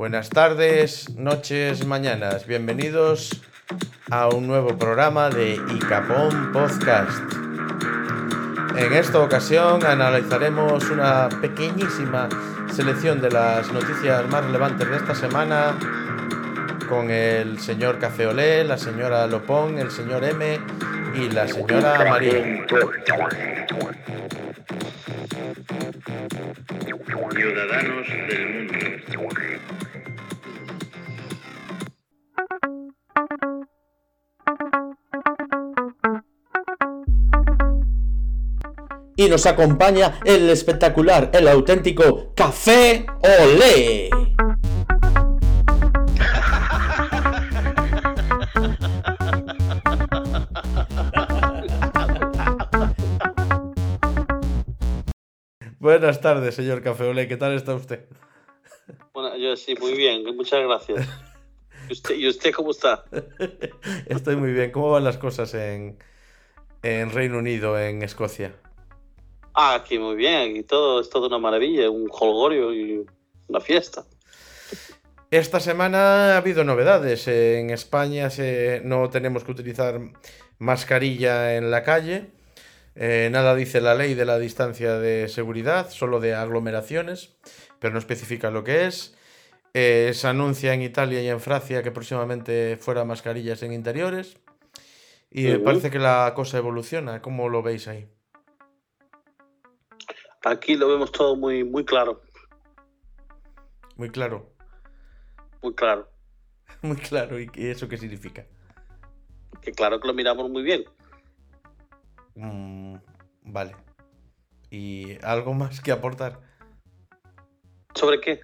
Buenas tardes, noches, mañanas. Bienvenidos a un nuevo programa de Icapón Podcast. En esta ocasión analizaremos una pequeñísima selección de las noticias más relevantes de esta semana con el señor Café Olé, la señora Lopón, el señor M y la señora María. Ciudadanos del mundo. Y nos acompaña el espectacular, el auténtico Café Olé. Buenas tardes, señor Café Olé. ¿Qué tal está usted? Bueno, yo sí, muy bien, muchas gracias. ¿Y usted, ¿y usted cómo está? Estoy muy bien. ¿Cómo van las cosas en, en Reino Unido, en Escocia? Ah, aquí muy bien, aquí todo es todo una maravilla, un holgorio y una fiesta. Esta semana ha habido novedades. En España se- no tenemos que utilizar mascarilla en la calle. Eh, nada dice la ley de la distancia de seguridad, solo de aglomeraciones, pero no especifica lo que es. Eh, se anuncia en Italia y en Francia que próximamente fuera mascarillas en interiores. Y parece que la cosa evoluciona. ¿Cómo lo veis ahí? Aquí lo vemos todo muy, muy claro, Muy claro. muy claro. Muy claro. ¿Y eso qué significa? Que claro que lo miramos muy bien. Mm, vale. ¿Y algo más que aportar? ¿Sobre qué?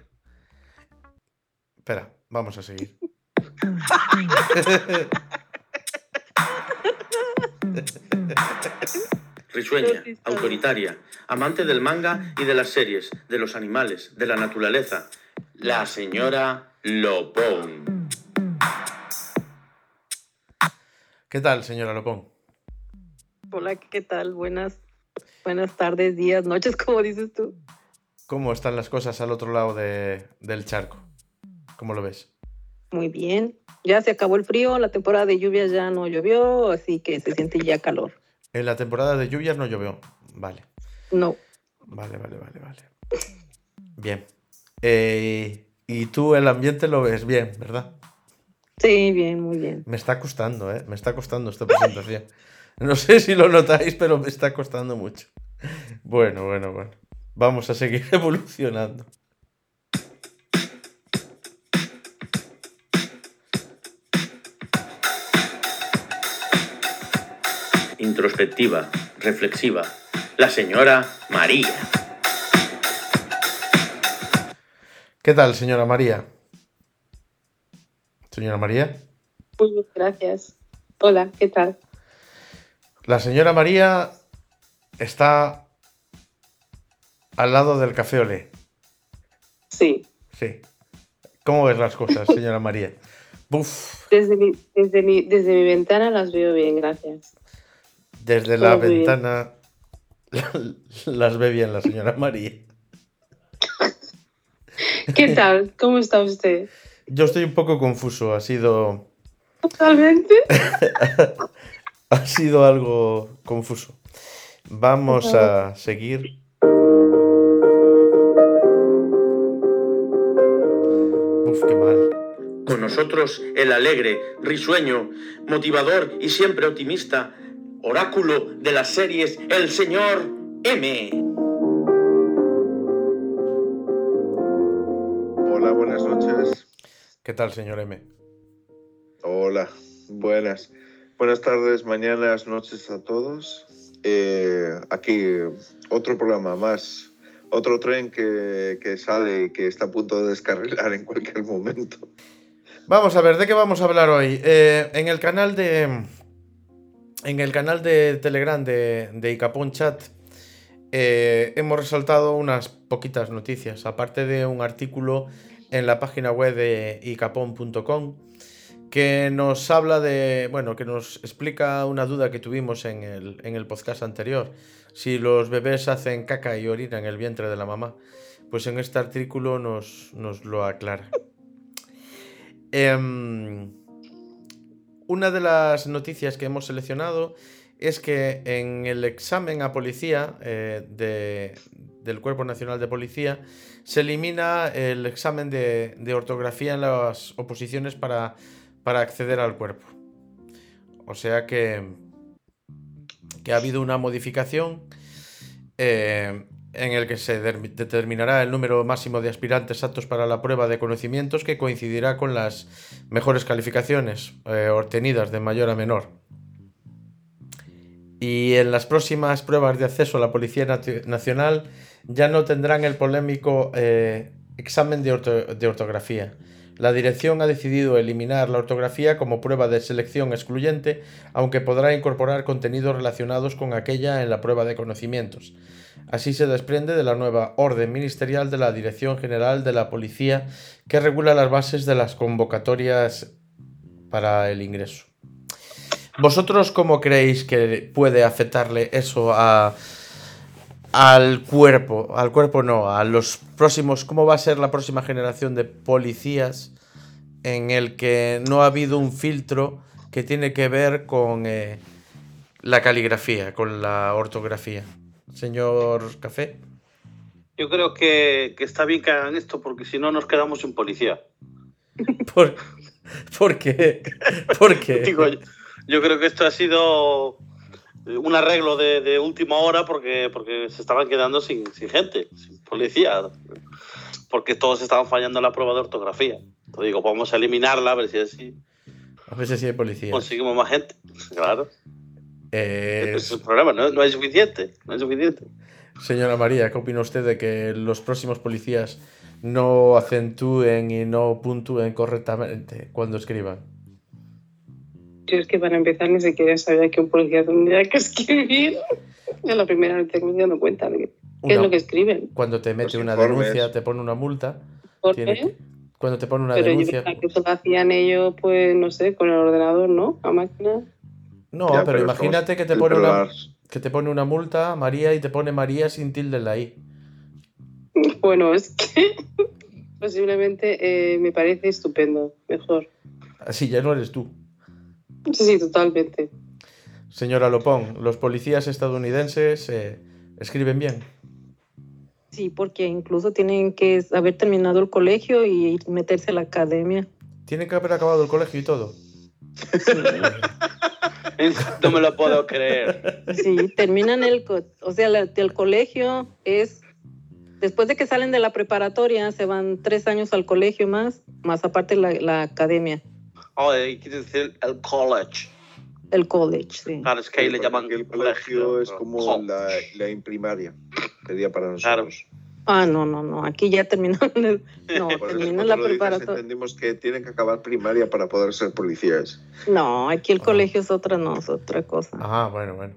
Espera, vamos a seguir. Risueña, autoritaria, amante del manga y de las series, de los animales, de la naturaleza. La señora Lopón. ¿Qué tal, señora Lopón? Hola, ¿qué tal? Buenas, buenas tardes, días, noches, como dices tú. ¿Cómo están las cosas al otro lado de- del charco? ¿Cómo lo ves? Muy bien. Ya se acabó el frío, la temporada de lluvias ya no llovió, así que se siente ya calor. En la temporada de lluvias no llovió. Vale, No, vale, vale, vale, vale. Bien. Eh, y tú el ambiente lo ves bien, ¿verdad? sí, bien, muy bien. Me está costando, ¿eh? Me está costando esta presentación. No sé si lo notáis, pero me está costando mucho. Bueno, bueno, bueno. Vamos a seguir evolucionando. Introspectiva, reflexiva. La señora María. ¿Qué tal, señora María? Señora María. Muy bien, gracias. Hola, ¿qué tal? La señora María está al lado del café Olé. Sí, Sí. ¿Cómo ves las cosas, señora María? Buf, desde mi, desde mi, desde mi ventana las veo bien, gracias. Desde la bien. ventana las ve bien la señora María. ¿Qué tal? ¿Cómo está usted? Yo estoy un poco confuso, ha sido Totalmente. ha sido algo confuso. Vamos a seguir. Uf, qué mal. Con nosotros el alegre, risueño, motivador y siempre optimista, oráculo de las series, el señor M. Hola, buenas noches. ¿Qué tal, señor M? Hola, buenas. Buenas tardes, mañanas, noches a todos. Eh, aquí otro programa más, otro tren que, que sale y que está a punto de descarrilar en cualquier momento. Vamos a ver, ¿de qué vamos a hablar hoy? Eh, en el canal de. En el canal de Telegram de, de Icapón Chat eh, hemos resaltado unas poquitas noticias, aparte de un artículo en la página web de icapón.com que nos habla de, bueno, que nos explica una duda que tuvimos en el, en el podcast anterior. Si los bebés hacen caca y orina en el vientre de la mamá, pues en este artículo nos, nos lo aclara. Em, una de las noticias que hemos seleccionado es que en el examen a policía eh, de- del Cuerpo Nacional de Policía se elimina el examen de, de ortografía en las oposiciones para, para acceder al cuerpo. O sea que, que ha habido una modificación eh, en el que se determinará el número máximo de aspirantes aptos para la prueba de conocimientos que coincidirá con las mejores calificaciones eh, obtenidas de mayor a menor. Y en las próximas pruebas de acceso a la Policía Nacional ya no tendrán el polémico eh, examen de ortografía. La dirección ha decidido eliminar la ortografía como prueba de selección excluyente, aunque podrá incorporar contenidos relacionados con aquella en la prueba de conocimientos. Así se desprende de la nueva orden ministerial de la Dirección General de la Policía que regula las bases de las convocatorias para el ingreso. ¿Vosotros cómo creéis que puede afectarle eso a, al cuerpo? Al cuerpo no, a los próximos. ¿Cómo va a ser la próxima generación de policías en el que no ha habido un filtro que tiene que ver con eh, la caligrafía, con la ortografía? Señor Café. Yo creo que, que está bien que hagan esto porque si no nos quedamos sin policía. ¿Por, ¿por qué? ¿Por qué? Digo, yo, yo creo que esto ha sido un arreglo de, de última hora porque, porque se estaban quedando sin, sin gente, sin policía. Porque todos estaban fallando en la prueba de ortografía. Entonces digo, vamos a eliminarla a ver si así A veces sí hay policía. conseguimos más gente. Claro. Eh, Ese es el problema, no, no es suficiente. No es suficiente. señora María, ¿qué opina usted de que los próximos policías no acentúen y no puntúen correctamente cuando escriban? Yo es que para empezar ni siquiera sabía que un policía tendría que escribir. Es la primera vez que me estoy dando cuenta de qué es Una- lo que escriben. Cuando te mete Los una informes. denuncia, te pone una multa. ¿Por qué? que- cuando te pone una Pero yo denuncia. pensaba que eso lo hacían ellos, pues, no sé, con el ordenador, ¿no? A máquina. No, Ya, pero es imagínate que te pone pero una, que te pone una multa, María, y te pone María sin tilde en la I. Bueno, es que posiblemente eh, me parece estupendo. Mejor. Así ya no eres tú. Sí, sí, totalmente. Señora Lopón, los policías estadounidenses eh, escriben bien. Sí, porque incluso tienen que haber terminado el colegio y meterse a la academia. Tienen que haber acabado el colegio y todo. No me lo puedo creer. Sí, terminan el, co- o sea, la- el colegio es, después de que salen de la preparatoria, se van tres años al colegio más, más aparte la, la academia, Oh, eh, quiere decir el college. el college, sí. Claro, es que ahí le llaman el colegio es pero como la, la imprimaria, sería para Claro. nosotros. Ah, no, no, no, aquí ya terminaron, el- no, terminan la preparatoria. entendimos que tienen que acabar primaria para poder ser policías. No, aquí el Ah. colegio es otra, no, es otra cosa. Ah, bueno, bueno.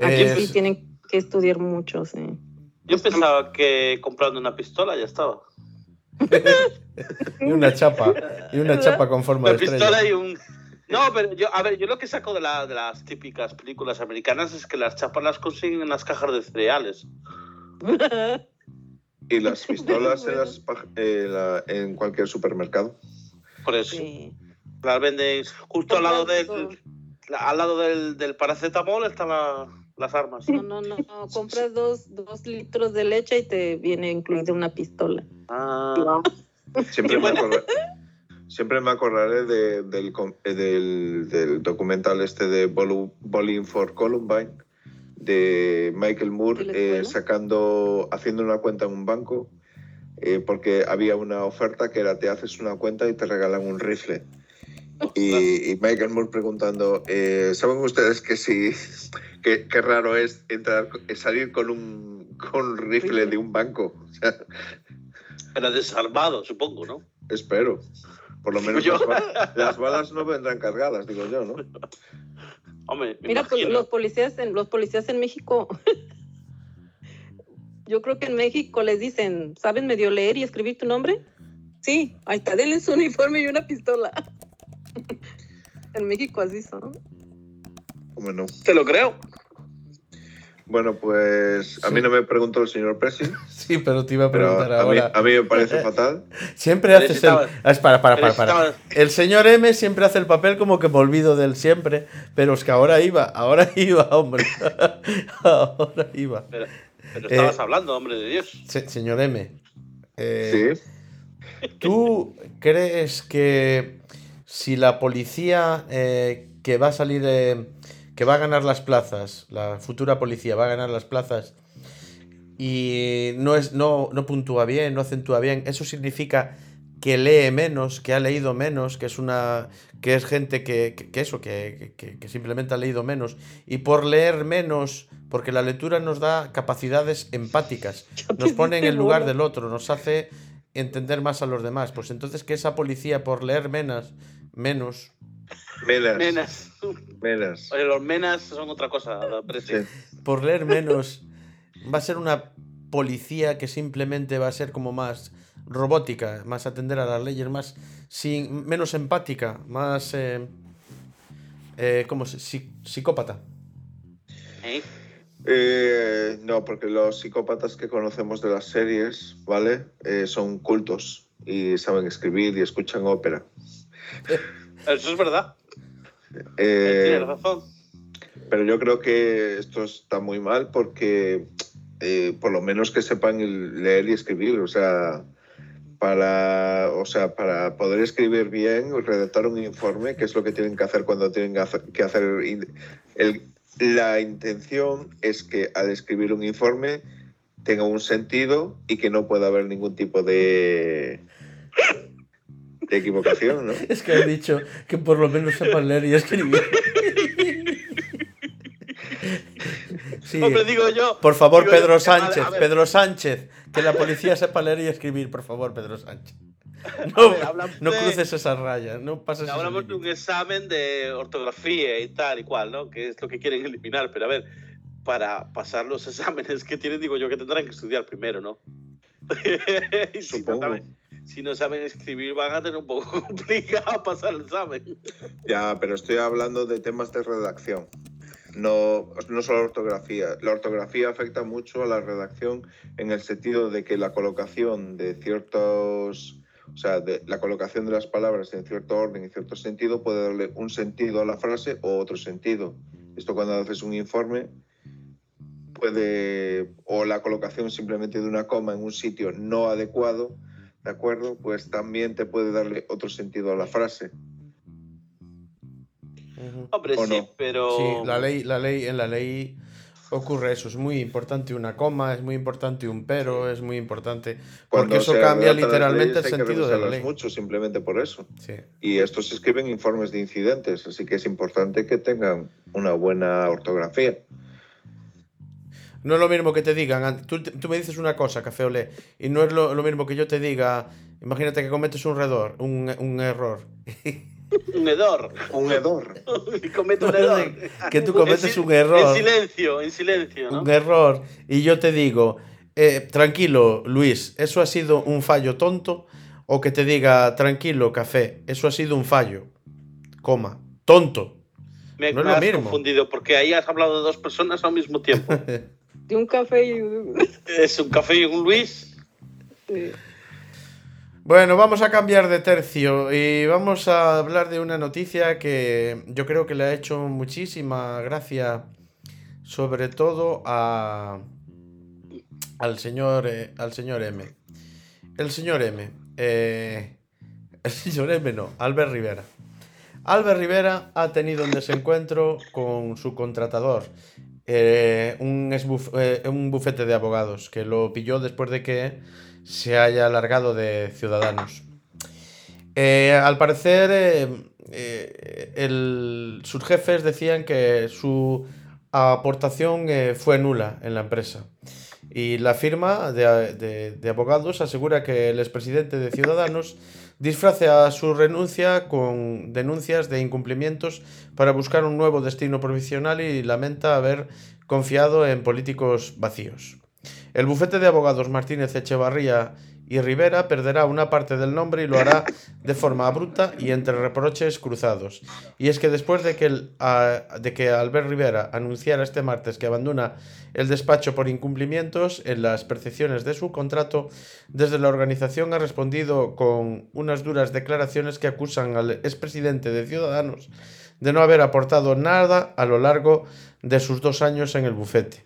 Aquí Es- sí tienen que estudiar mucho, sí. Yo pensaba que comprando una pistola ya estaba. Y una chapa. Y una chapa con forma Una de pistola estrella. y un. No, pero yo, a ver, yo lo que saco de, la- de las típicas películas americanas es que las chapas las consiguen en las cajas de cereales. Y las pistolas en, las eh, la- en cualquier supermercado. Por eso. Sí. Las venden justo al lado del, al lado del, del paracetamol están la- las armas. No, no, no, no, compras dos, dos litros de leche y te viene incluida una pistola. Ah, Siempre, me, acordaré, siempre me acordaré de- del, com- eh, del, del documental este de Bowling for Columbine, de Michael Moore ¿De la eh, sacando, haciendo una cuenta en un banco, eh, porque había una oferta que era te haces una cuenta y te regalan un rifle. Y, y Michael Moore preguntando, eh, ¿saben ustedes que sí, que, qué raro es entrar, salir con un, con un rifle de un banco? O sea, era desarmado, supongo, ¿no? Espero. Por lo menos las, ba- las balas no vendrán cargadas, digo yo, ¿no? Hombre, me Mira, pues, imagino. los policías en los policías en México. Yo creo que en México les dicen, ¿saben medio leer y escribir tu nombre? Sí, ahí está, denle su uniforme y una pistola. En México así son. ¿Cómo no? Te lo creo. Bueno, pues a mí no me preguntó el señor Presi, Sí, pero te iba a preguntar a mí, ahora. a mí me parece fatal. Siempre haces el. Necesitaba- Ah, para, para, para. necesitaba- El señor M siempre hace el papel como que me olvido de él siempre, pero es que ahora iba, ahora iba, hombre. ahora iba. Pero, pero Eh, estabas hablando, hombre de Dios. Se- señor M, eh, Sí. ¿tú crees que si la policía eh, que va a salir, eh, que va a ganar las plazas, la futura policía va a ganar las plazas y no, es, no, no puntúa bien, no acentúa bien, eso significa que lee menos, que ha leído menos, que es una que es gente que, que- que eso, que, que- que simplemente ha leído menos. Y por leer menos, porque la lectura nos da capacidades empáticas, nos pone en el lugar del otro, nos hace entender más a los demás. Pues entonces que esa policía por leer menos, menos, Menas. Menas. Menas. Oye, los menas son otra cosa. Sí. por leer menos, va a ser una policía que simplemente va a ser como más robótica, más atender a las leyes, más sin, menos empática, más eh, eh, ¿cómo se- psi- psicópata. ¿Eh? Eh, no, porque los psicópatas que conocemos de las series, ¿vale? Eh, son cultos y saben escribir y escuchan ópera. Eso es verdad. Eh, Tienes razón. pero yo creo que esto está muy mal porque eh, por lo menos que sepan leer y escribir, o sea, para, o sea, para poder escribir bien o redactar un informe, que es lo que tienen que hacer cuando tienen que hacer, el- la intención es que al escribir un informe tenga un sentido y que no pueda haber ningún tipo de, de equivocación, ¿no? Es que has dicho que por lo menos sepan leer y escribir. Sí. Hombre, digo yo. Por favor, digo yo, Pedro a ver, Sánchez, a ver, Pedro Sánchez, que la policía sepa leer y escribir, por favor, Pedro Sánchez. No, ver, no cruces esa raya, no pases Hablamos de un examen de ortografía y tal y cual, ¿no? Que es lo que quieren eliminar. Pero a ver, para pasar los exámenes que tienen, digo yo que tendrán que estudiar primero, no Supongo. Si no saben escribir, van a tener un poco complicado pasar el examen. Ya, pero estoy hablando de temas de redacción. No, no solo ortografía. La ortografía afecta mucho a la redacción en el sentido de que la colocación de ciertos, o sea, de la colocación de las palabras en cierto orden y cierto sentido puede darle un sentido a la frase o otro sentido. Esto cuando haces un informe puede, o la colocación simplemente de una coma en un sitio no adecuado, ¿de acuerdo? Pues también te puede darle otro sentido a la frase. Ujú. Hombre, ¿O sí, no? pero. Sí, la ley, la ley, en la ley ocurre eso, es muy importante una coma, es muy importante un pero, es muy importante, porque eso cambia literalmente el sentido de la ley. mucho simplemente por eso. Sí. Y estos se escriben informes de incidentes, así que es importante que tengan una buena ortografía. No es lo mismo que te digan, an- tú, tú me dices una cosa, Café Olé, y no es lo, lo mismo que yo te diga, imagínate que cometes un, redor, un, un error, Un hedor. Un hedor. Y comete un hedor. que tú cometes un error, En silencio, en silencio, ¿no? un error, y yo te digo, eh, tranquilo, Luis, eso ha sido un fallo tonto, o que te diga, tranquilo, Café, eso ha sido un fallo, coma, tonto. Me, no es me lo has mismo. confundido porque ahí has hablado de dos personas al mismo tiempo. De un café y un- es un café y un Luis. sí. Bueno, vamos a cambiar de tercio y vamos a hablar de una noticia que yo creo que le ha hecho muchísima gracia, sobre todo a, al, señor, eh, al señor M. El señor M. eh, el señor M no, Albert Rivera. Albert Rivera ha tenido un desencuentro con su contratador, eh, un, eh, un bufete de abogados, que lo pilló después de que se haya alargado de Ciudadanos. Eh, al parecer, sus jefes decían que su aportación fue nula en la empresa. Y la firma de, de- de abogados asegura que el expresidente de Ciudadanos disfraza su renuncia con denuncias de incumplimientos para buscar un nuevo destino provisional y lamenta haber confiado en políticos vacíos. El bufete de abogados Martínez Echevarría y Rivera perderá una parte del nombre y lo hará de forma abrupta y entre reproches cruzados. Y es que después de que, de que Albert Rivera anunciara este martes que abandona el despacho por incumplimientos en las percepciones de su contrato, desde la organización ha respondido con unas duras declaraciones que acusan al expresidente de Ciudadanos de no haber aportado nada a lo largo de sus dos años en el bufete.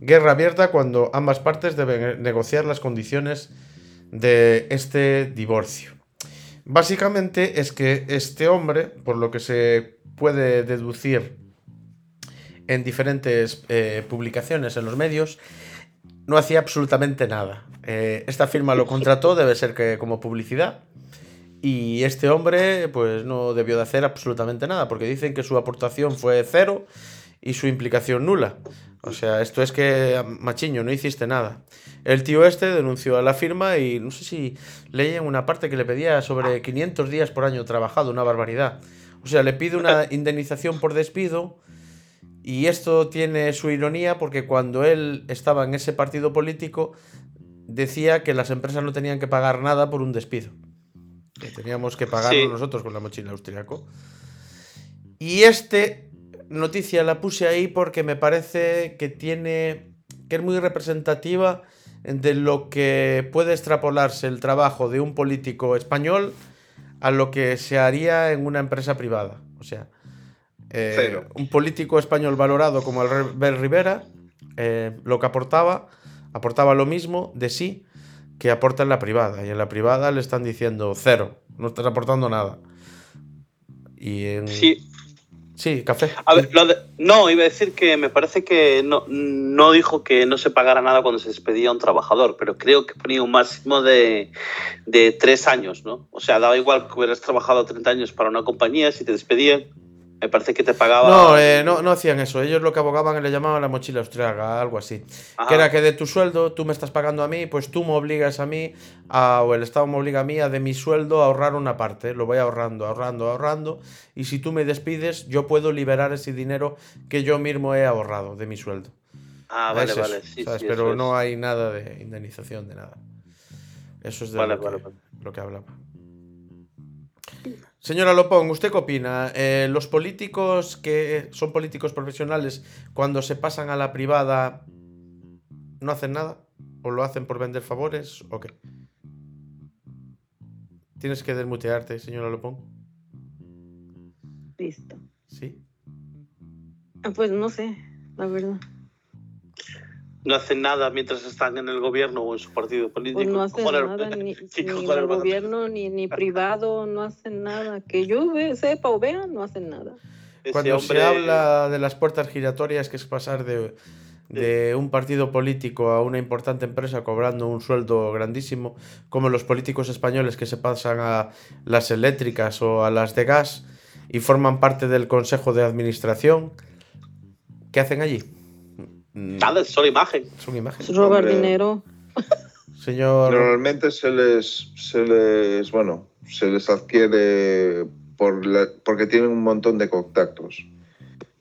Guerra abierta cuando ambas partes deben negociar las condiciones de este divorcio. Básicamente es que este hombre, por lo que se puede deducir en diferentes eh, publicaciones en los medios, no hacía absolutamente nada. Eh, esta firma lo contrató, debe ser que como publicidad, y este hombre pues no debió de hacer absolutamente nada, porque dicen que su aportación fue cero y su implicación nula. O sea, esto es que, machiño, no hiciste nada. El tío este denunció a la firma y no sé si leía en una parte que le pedía sobre 500 días por año trabajado, una barbaridad. O sea, le pide una indemnización por despido y esto tiene su ironía porque cuando él estaba en ese partido político decía que las empresas no tenían que pagar nada por un despido. Que teníamos que pagarlo Sí. nosotros con la mochila austriaco. Y este noticia la puse ahí porque me parece que tiene que es muy representativa de lo que puede extrapolarse el trabajo de un político español a lo que se haría en una empresa privada. O sea, eh, un político español valorado como Albert Rivera, eh, lo que aportaba, aportaba lo mismo de sí que aporta en la privada. Y en la privada le están diciendo cero, no estás aportando nada. Y en... Sí, Sí, café. A ver, lo de- no, iba a decir que me parece que no, no dijo que no se pagara nada cuando se despedía a un trabajador, pero creo que ponía un máximo de, de tres años, ¿no? O sea, daba igual que hubieras trabajado 30 años para una compañía, si te despedían, me parece que te pagaba... No, eh, no, no hacían eso. Ellos lo que abogaban le llamaban la mochila austriaca, algo así. Ajá. Que era que de tu sueldo tú me estás pagando a mí, pues tú me obligas a mí, a- o el Estado me obliga a mí a de mi sueldo a ahorrar una parte. Lo voy ahorrando, ahorrando, ahorrando. Y si tú me despides, yo puedo liberar ese dinero que yo mismo he ahorrado de mi sueldo. Ah, vale, Es vale, sí, ¿sabes? sí, Pero no hay nada de indemnización, de nada. Eso es de Vale, lo, que, vale, vale. lo que hablaba. Señora Lopón, ¿usted qué opina? Eh, ¿Los políticos que son políticos profesionales, cuando se pasan a la privada, no hacen nada? ¿O lo hacen por vender favores? ¿O qué? Tienes que desmutearte, señora Lopón. Listo. Sí. Ah, Pues no sé, la verdad. No hacen nada mientras están en el gobierno o en su partido político. Pues no hacen nada, ni, ¿Qué ni en el gobierno, ni, ni privado, no hacen nada. Que yo ve- sepa o vea, no hacen nada. Cuando hombre- se habla de las puertas giratorias, que es pasar de, de un partido político a una importante empresa cobrando un sueldo grandísimo, como los políticos españoles que se pasan a las eléctricas o a las de gas y forman parte del consejo de administración, ¿qué hacen allí? Mm, Nada, es solo imagen. Son imágenes. Es robar Hombre. dinero. Señor. Normalmente se les, se les, bueno, se les adquiere por la- porque tienen un montón de contactos.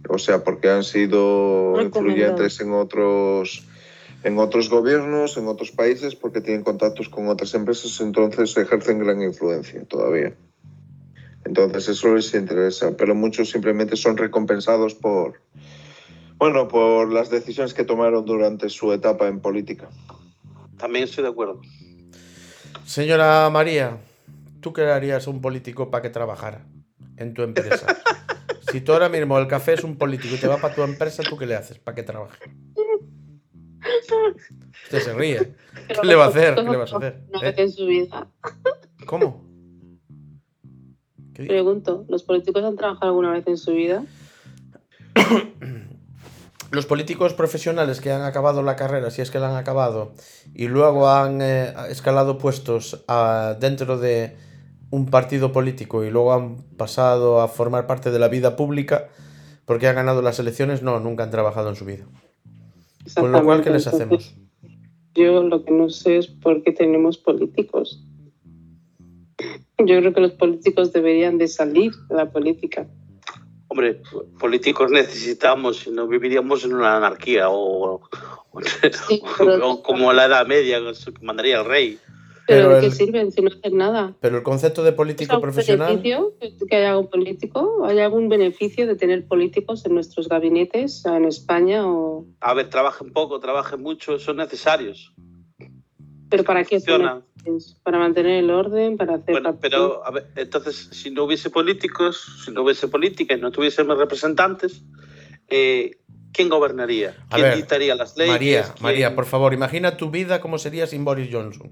O sea, porque han sido influyentes en otros, en otros gobiernos, en otros países, porque tienen contactos con otras empresas, entonces ejercen gran influencia todavía. Entonces eso les interesa, pero muchos simplemente son recompensados por, bueno, por las decisiones que tomaron durante su etapa en política. También estoy de acuerdo. Señora María, ¿tú qué harías a un político para que trabajara en tu empresa? si tú ahora mismo el café es un político y te va para tu empresa, ¿tú qué le haces para que trabaje? Usted se ríe. ¿Qué le va a hacer? ¿Qué le vas a hacer? Una ¿Eh? vez en su vida. ¿Cómo? ¿Qué di- Pregunto, ¿los políticos han trabajado alguna vez en su vida? Los políticos profesionales que han acabado la carrera, si es que la han acabado, y luego han eh, escalado puestos a- dentro de un partido político y luego han pasado a formar parte de la vida pública porque han ganado las elecciones, no, nunca han trabajado en su vida. Con lo cual, ¿qué les hacemos? entonces, Yo lo que no sé es por qué tenemos políticos. Yo creo que los políticos deberían de salir de la política. Hombre, políticos necesitamos, si no viviríamos en una anarquía o, o- Sí, pero- o como la Edad Media, que mandaría el rey. Pero, ¿de qué sirven si no hacen nada? Pero el concepto de ¿Es político algún profesional. beneficio que haya algún político? ¿Hay algún beneficio de tener políticos en nuestros gabinetes en España? O... A ver, trabajen poco, trabajen mucho, son necesarios. ¿Pero para qué son ¿Para mantener el orden? ¿Para hacer Bueno, pero a ver, entonces, si no hubiese políticos, si no hubiese política y no tuviésemos representantes, eh, ¿quién gobernaría? ¿Quién ver, dictaría las leyes? María, ¿Quién- María, por favor, imagina tu vida como sería sin Boris Johnson.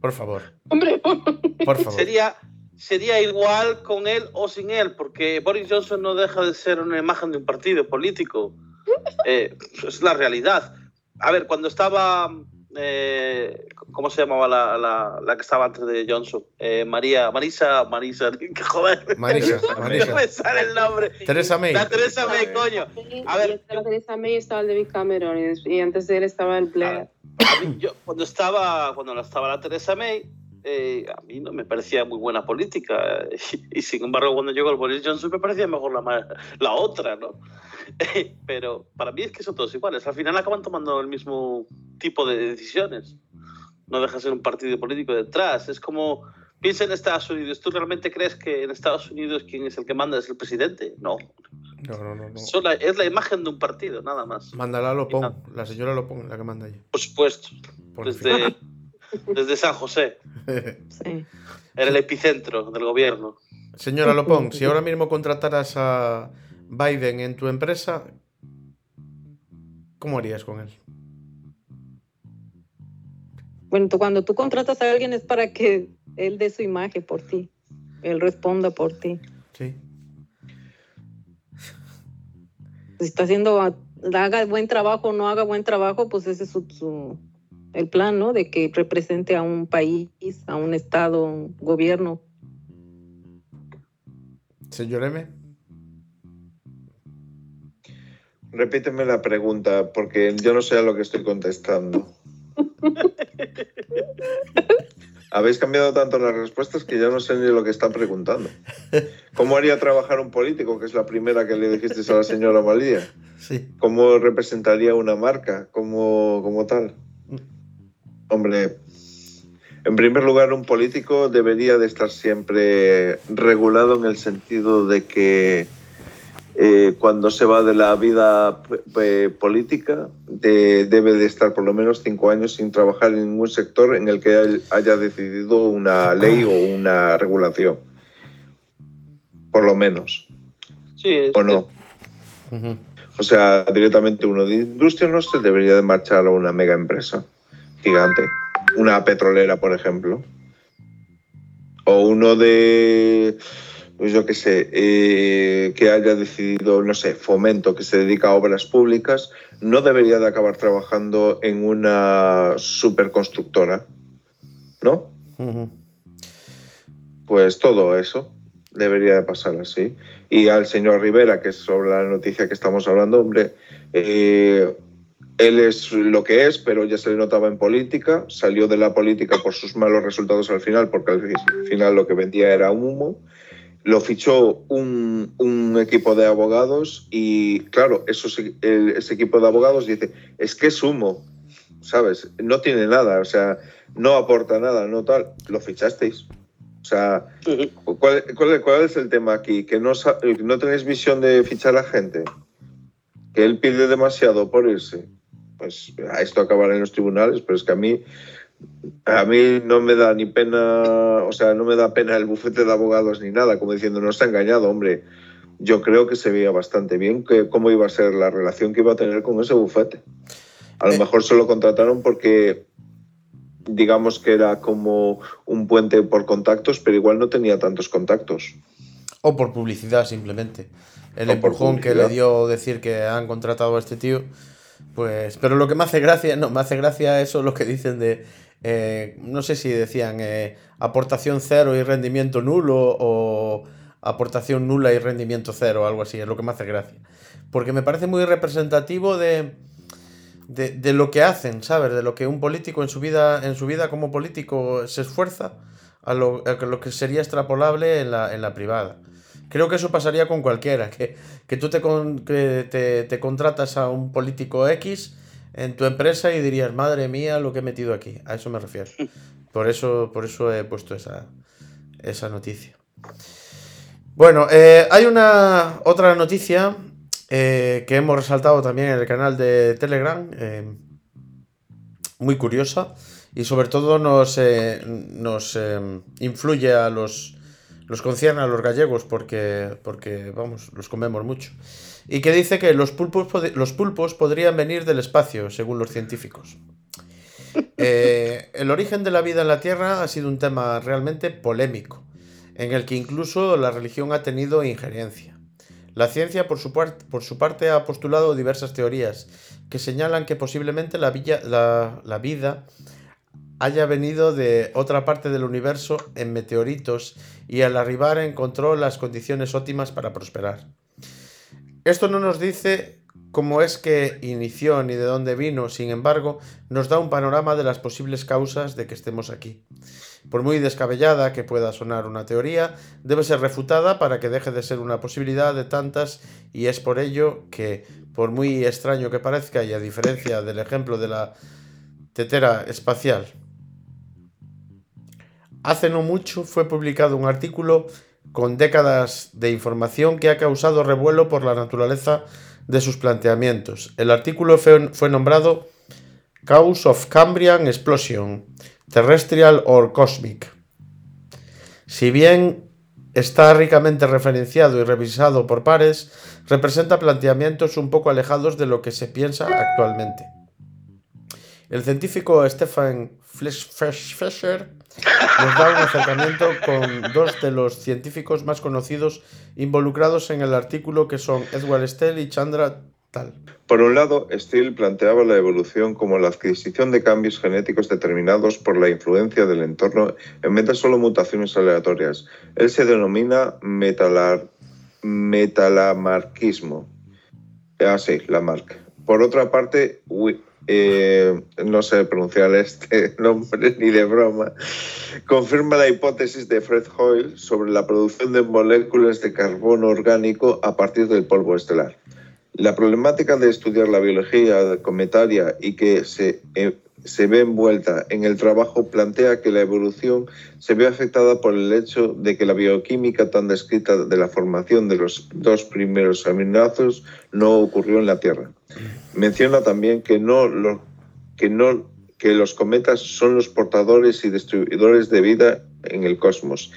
Por favor, Hombre, por favor. Sería, sería igual con él o sin él, porque Boris Johnson no deja de ser una imagen de un partido político. Eh, es la realidad. A ver, cuando estaba. Eh, ¿Cómo se llamaba la, la- la que estaba antes de Johnson? Eh, María, Marisa, Marisa, que joder. Marisa, No Marisa. me sale el nombre. Teresa May. La Teresa May, coño. A ver, y estaba Theresa May estaba el David Cameron y, antes de él estaba el Blair. A mí, yo, cuando estaba cuando estaba la Teresa May, eh, a mí no me parecía muy buena política. Y, sin embargo, cuando llegó el Boris Johnson, me parecía mejor la, la otra, ¿no? Pero para mí es que son todos iguales. Al final acaban tomando el mismo tipo de decisiones. No deja de ser un partido político detrás. Es como. Piensa en Estados Unidos. ¿Tú realmente crees que en Estados Unidos quien es el que manda es el presidente? No. No, no, no. no. Solo es la imagen de un partido, nada más. Mándala a Lopón. La señora Lopón, la que manda allí. Por supuesto. Por Desde, desde San José. Sí. Era el epicentro del gobierno. Señora Lopón, si ahora mismo contrataras a Biden en tu empresa, ¿cómo harías con él? Bueno, tú- cuando tú contratas a alguien es para que él dé su imagen por ti. Él responda por ti. Sí. Si está haciendo, haga buen trabajo o no haga buen trabajo, pues ese es su, su- el plan, ¿no? De que represente a un país, a un estado, un gobierno. Señor M. Repíteme la pregunta, porque yo no sé a lo que estoy contestando. Habéis cambiado tanto las respuestas que ya no sé ni lo que está preguntando. ¿Cómo haría trabajar un político? Que es la primera que le dijiste a la señora María. Sí. ¿Cómo representaría una marca como, como tal? Hombre, en primer lugar, un político debería de estar siempre regulado en el sentido de que eh, cuando se va de la vida eh, política de- debe de estar por lo menos cinco años sin trabajar en ningún sector en el que haya decidido una ley o una regulación. Por lo menos, Sí, es- ¿o no? O sea, directamente uno de industria no se debería de marchar a una mega empresa gigante, una petrolera, por ejemplo. O uno de, pues yo qué sé, eh, que haya decidido, no sé, fomento, que se dedica a obras públicas, no debería de acabar trabajando en una superconstructora, ¿no? Pues todo eso debería de pasar así. Y al señor Rivera, que es sobre la noticia que estamos hablando, hombre, eh, él es lo que es, pero ya se le notaba en política, salió de la política por sus malos resultados al final, porque al final lo que vendía era humo. Lo fichó un, un equipo de abogados y, claro, esos- el- ese equipo de abogados dice, es que es humo, ¿sabes? No tiene nada, o sea, no aporta nada, no tal. Lo fichasteis. O sea, ¿cuál, cuál, cuál es el tema aquí? ¿Que no tenéis visión de fichar a gente? ¿Que él pide demasiado por irse? Pues a esto acabará en los tribunales, pero es que a mí, a mí no me da ni pena, o sea, no me da pena el bufete de abogados ni nada, como diciendo, no está engañado, hombre. Yo creo que se veía bastante bien que cómo iba a ser la relación que iba a tener con ese bufete. A lo Eh. mejor se lo contrataron porque digamos que era como un puente por contactos, pero igual no tenía tantos contactos. O por publicidad, simplemente. El O empujón que le dio decir que han contratado a este tío. Pues. Pero lo que me hace gracia, no, me hace gracia eso lo que dicen de. eh, no sé si decían eh, aportación cero y rendimiento nulo o aportación nula y rendimiento cero, algo así, es lo que me hace gracia. Porque me parece muy representativo de, de, lo que hacen, ¿sabes? De lo que un político en su vida, en su vida como político se esfuerza a lo, a lo que sería extrapolable en la, en la privada. Creo que eso pasaría con cualquiera, que, que tú te, con- que te, te contratas a un político X en tu empresa y dirías, madre mía, lo que he metido aquí. A eso me refiero. Por eso, por eso he puesto esa, esa noticia. Bueno, eh, hay una otra noticia eh, que hemos resaltado también en el canal de Telegram, eh, muy curiosa y sobre todo nos, nos influye a los, los concierne a los gallegos porque, porque, vamos, los comemos mucho. Y que dice que los pulpos, los pulpos podrían venir del espacio, según los científicos. el origen de la vida en la Tierra ha sido un tema realmente polémico en el que incluso la religión ha tenido injerencia. La ciencia, por su, por su parte, ha postulado diversas teorías que señalan que posiblemente la, la vida haya venido de otra parte del universo en meteoritos y al arribar encontró las condiciones óptimas para prosperar. Esto no nos dice cómo es que inició ni de dónde vino, sin embargo, nos da un panorama de las posibles causas de que estemos aquí. Por muy descabellada que pueda sonar una teoría, debe ser refutada para que deje de ser una posibilidad de tantas y es por ello que, por muy extraño que parezca y a diferencia del ejemplo de la tetera espacial, hace no mucho fue publicado un artículo con décadas de información que ha causado revuelo por la naturaleza de sus planteamientos. El artículo fue, nombrado Cause of Cambrian Explosion terrestrial or cosmic. Si bien está ricamente referenciado y revisado por pares, representa planteamientos un poco alejados de lo que se piensa actualmente. El científico Stefan Fischer nos da un acercamiento con dos de los científicos más conocidos involucrados en el artículo que son Edward Stell y Chandra por un lado, Steele planteaba la evolución como la adquisición de cambios genéticos determinados por la influencia del entorno en vez de solo mutaciones aleatorias. Él se denomina metalar, metalamarquismo. Ah, sí, Lamarck. Por otra parte, eh, no sé pronunciar este nombre ni de broma, confirma la hipótesis de Fred Hoyle sobre la producción de moléculas de carbono orgánico a partir del polvo estelar. La problemática de estudiar la biología cometaria y que se, eh, se ve envuelta en el trabajo plantea que la evolución se ve afectada por el hecho de que la bioquímica tan descrita de la formación de los dos primeros aminoácidos no ocurrió en la Tierra. Menciona también que, no que, no, que los cometas son los portadores y distribuidores de vida en el cosmos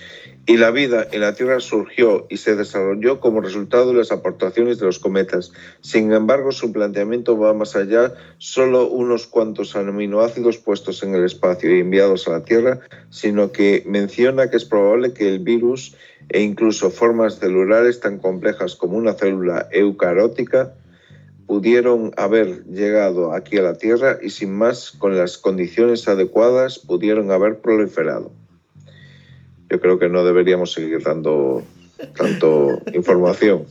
y la vida en la Tierra surgió y se desarrolló como resultado de las aportaciones de los cometas. Sin embargo, su planteamiento va más allá, solo unos cuantos aminoácidos puestos en el espacio y enviados a la Tierra, sino que menciona que es probable que el virus e incluso formas celulares tan complejas como una célula eucarótica pudieron haber llegado aquí a la Tierra y sin más, con las condiciones adecuadas, pudieron haber proliferado yo creo que no deberíamos seguir dando tanto información.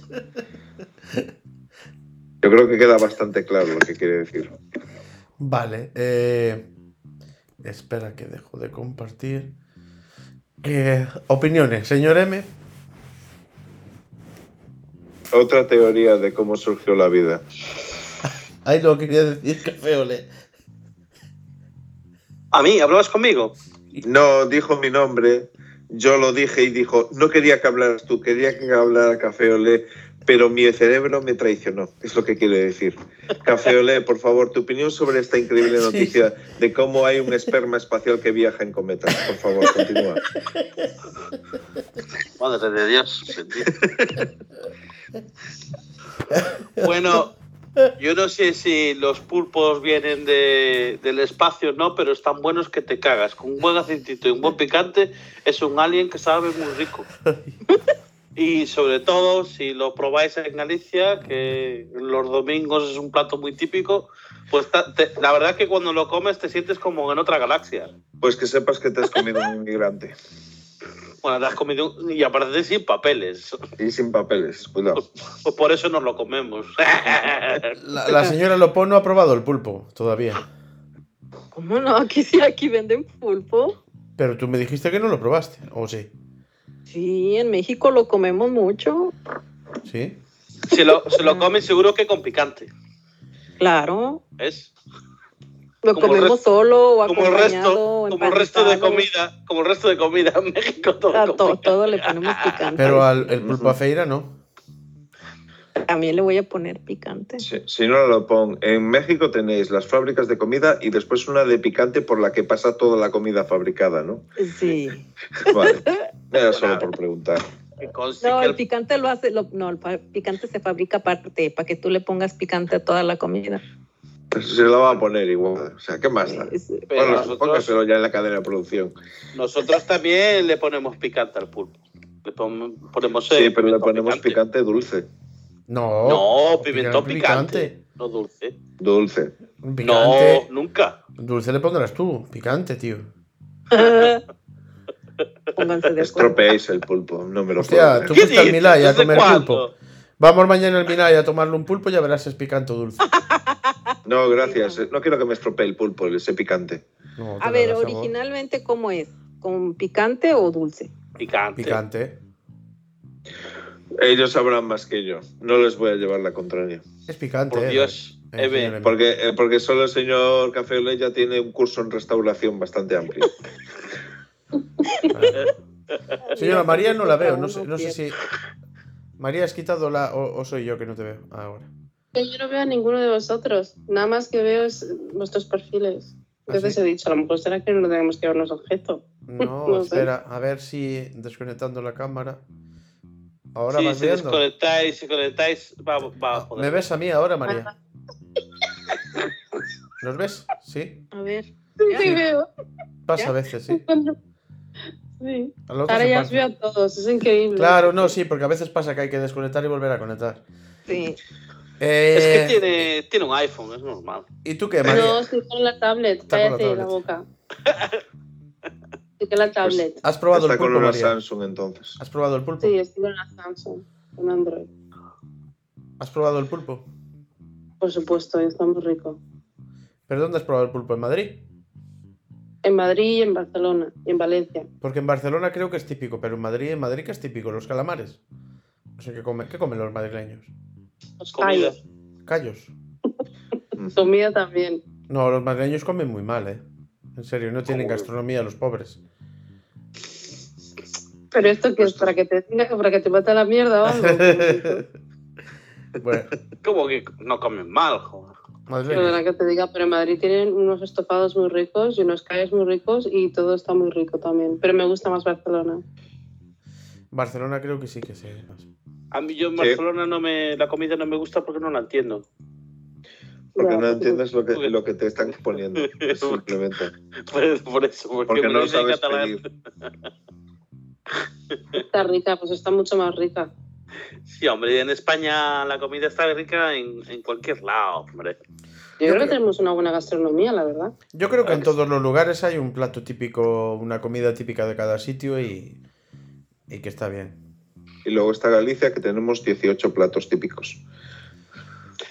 Yo creo que queda bastante claro lo que quiere decir. Vale. Eh, espera que dejo de compartir. Eh, opiniones, señor M. Otra teoría de cómo surgió la vida. Ahí lo quería decir, café ole. ¿A mí? ¿Hablabas conmigo? No, dijo mi nombre yo lo dije y dijo, no quería que hablaras tú, quería que hablara Café Olé, pero mi cerebro me traicionó, es lo que quiere decir. Café Olé, por favor, tu opinión sobre esta increíble noticia de cómo hay un esperma espacial que viaja en cometas. Por favor, continúa. Madre de Dios. bueno, yo no sé si los pulpos vienen del espacio, no, pero están buenos que te cagas. Con un buen aceitito y un buen picante, es un alien que sabe muy rico. Y sobre todo, si lo probáis en Galicia, que los domingos es un plato muy típico, pues la verdad que cuando lo comes te sientes como en otra galaxia. Pues que sepas que te has comido un inmigrante. Bueno, te has comido y aparte sin papeles. Y sin papeles, cuidado. Pues, por eso nos lo comemos. La, señora Lopo no ha probado el pulpo todavía. ¿Cómo no? Aquí sí, aquí venden pulpo. Pero tú me dijiste que no lo probaste, ¿o sí? Sí, en México lo comemos mucho. ¿Sí? Se lo, se lo comen seguro que con picante. Claro. ¿Es? Lo comemos solo o acompañado o como el resto de comida, como el resto de comida en México todo. A to- todo le ponemos picante. Pero al el pulpo a feira no. También le voy a poner picante. Si, si no lo pongo, en México tenéis las fábricas de comida y después una de picante por la que pasa toda la comida fabricada, ¿no? Sí. Vale. Era solo por preguntar. No, el picante lo hace, lo- no, el picante se fabrica aparte para que tú le pongas picante a toda la comida. Pues se lo va a poner igual. O sea, ¿qué más da? Bueno, nosotros, póngaselo ya en la cadena de producción. nosotros también le ponemos picante al pulpo. Le pon- ponemos Sí, pero le ponemos picante dulce. No. No, pimentón picante. picante, no dulce. Dulce. No, nunca. Dulce le pondrás tú. Picante, tío. Pónganse de acuerdo. Estropeéis el pulpo. No me lo Hostia, puedo tú creer. fuiste al Milay a ¿Desde comer cuándo? pulpo. Vamos mañana al Milay a tomarle un pulpo y ya verás si es picante o dulce. No, gracias. No quiero que me estropee el pulpo, ese picante. No, A ver, originalmente, ¿cómo es? ¿Con picante o dulce? Picante. Picante. Ellos sabrán más que yo. No les voy a llevar la contraria. Es picante. Por eh. Dios, Eh, Eve. Porque, eh, porque solo el señor Café Olé ya tiene un curso en restauración bastante amplio. Señora María no la veo. No sé, no sé si. María, ¿has quitado la. O, o soy yo que no te veo ahora? Que Yo no veo a ninguno de vosotros. Nada más que veo es vuestros perfiles. ¿Ah, Entonces sí? he dicho, a lo mejor será que no tenemos que llevarnos objeto. No, No sé. espera, a ver si desconectando la cámara. Ahora Sí, vas si viendo. desconectáis, si conectáis, va, va a ¿Me ves a mí ahora, María? ¿Nos ves? Sí. A ver. Sí, veo. Pasa ¿Ya? a veces, sí. Sí. La Ahora ya os veo a todos, es increíble. Claro, no, sí, porque a veces pasa que hay que desconectar y volver a conectar. Sí. Eh, Es que tiene, tiene un iPhone, es normal. ¿Y tú qué, María? No, estoy con la tablet. Está con la Cállate la, tablet. boca. Estoy con la tablet. ¿Has probado Está el con pulpo, una María? Samsung entonces. ¿Has probado el pulpo? Sí, estoy con la Samsung, con Android. ¿Has probado el pulpo? Por supuesto, está muy rico. ¿Pero dónde has probado el pulpo? ¿En Madrid? En Madrid y en Barcelona y en Valencia. Porque en Barcelona creo que es típico, pero en Madrid, en Madrid que es típico, los calamares. No sé qué comen, ¿qué comen los madrileños. Los callos. Callos. Comida también. No, los madrileños comen muy mal, ¿eh? En serio, no tienen gastronomía los pobres. Pero esto que es para que te para que te mate la mierda o algo. bueno, Como que no comen mal, joder. Madrileños. Perdona que te diga, pero en Madrid tienen unos estofados muy ricos y unos callos muy ricos y todo está muy rico también. Pero me gusta más Barcelona. Barcelona creo que sí que sí. A mí yo en Sí. Barcelona no me, la comida no me gusta porque no la entiendo. Porque no pues, entiendes lo que, lo que te están poniendo. Simplemente. Por, por eso, porque, no lo sabes catalán. pedir. Está rica, pues está mucho más rica. Sí, hombre, en España la comida está rica en, en cualquier lado, hombre. Yo, Yo creo que creo- tenemos una buena gastronomía, la verdad. Yo creo que en todos los lugares hay un plato típico, una comida típica de cada sitio y, y que está bien. Y luego está Galicia, que tenemos 18 platos típicos.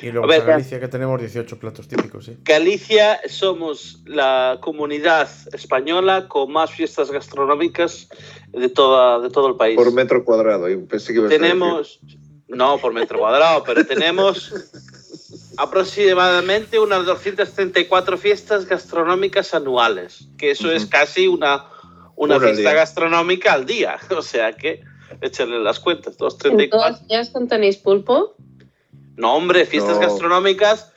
Y luego ver, Galicia que tenemos 18 platos típicos, sí. Galicia somos la comunidad española con más fiestas gastronómicas de, toda, de todo el país. Por metro cuadrado. Y pensé que tenemos, no por metro cuadrado, pero tenemos aproximadamente unas 234 fiestas gastronómicas anuales, que eso es Ujú. casi una, una fiesta día. gastronómica al día. O sea que échale las cuentas, ¿En 234. todas ellas tenéis pulpo? No, hombre, fiestas No. gastronómicas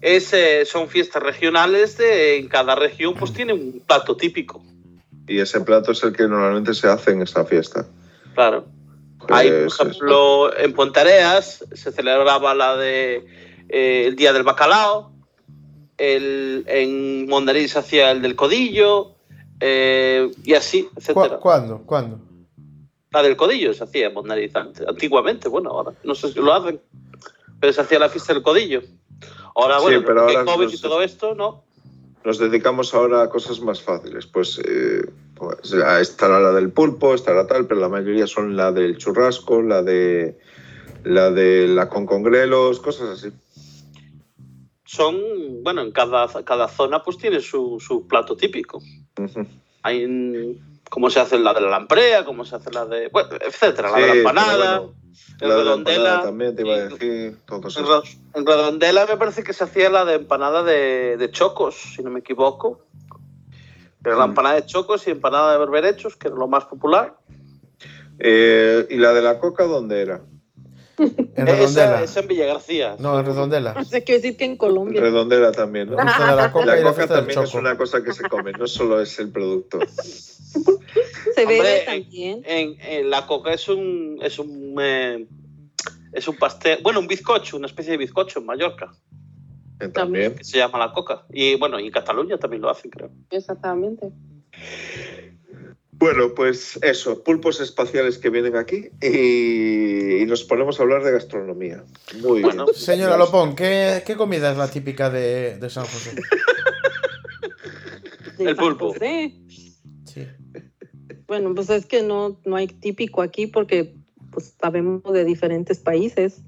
es, eh, son fiestas regionales de en cada región pues tiene un plato típico. Y ese plato es el que normalmente se hace en esa fiesta. Claro. Hay, por Pues, ejemplo, en Pontareas se celebraba la de eh, el Día del Bacalao, el, en Mondariz se hacía el del Codillo, eh, y así, ¿Cu- etcétera. ¿Cuándo? ¿Cuándo? La del Codillo se hacía en Mondariz ant- antiguamente, bueno, ahora no sé si lo hacen, pero se hacía la fiesta del Codillo. Ahora, Sí, bueno, pero ahora COVID no y todo esto, ¿no? Nos dedicamos ahora a cosas más fáciles. Pues, eh, pues estará la del pulpo, estará tal, pero la mayoría son la del churrasco, la de la de la con congrelos, cosas así. Son, bueno, en cada, cada zona pues tiene su, su plato típico. Ujú. Hay cómo se hace la de la lamprea, cómo se hace la de, bueno, etcétera, la de la Sí, empanada. pero bueno, en la de la redondela. también te iba a decir. Todos En, esos. Ro- en Redondela me parece que se hacía la de empanada de, de chocos, si no me equivoco. Pero la empanada de chocos y empanada de berberechos, que es lo más popular. Eh, ¿Y la de la coca dónde era? En Esa, Redondela. esa en Villa García. No, en Redondela. O sea, quiero decir que en Colombia. Redondela también, ¿no? La fiesta de la coca La y también es una cosa que se come, no solo es el producto. Se bebe Hombre, también. En, en la coca es un es un eh, es un pastel, bueno, un bizcocho, una especie de bizcocho en Mallorca, Eh, También. que se llama la coca. Y bueno, y en Cataluña también lo hacen, creo. Exactamente. Bueno, pues eso, pulpos espaciales que vienen aquí y, y nos ponemos a hablar de gastronomía. Muy Bueno, bien. Señora Lopón, ¿qué, qué comida es la típica de, de San José? el San pulpo. José. Sí. Bueno, pues es que no, no hay típico aquí porque pues sabemos de diferentes países.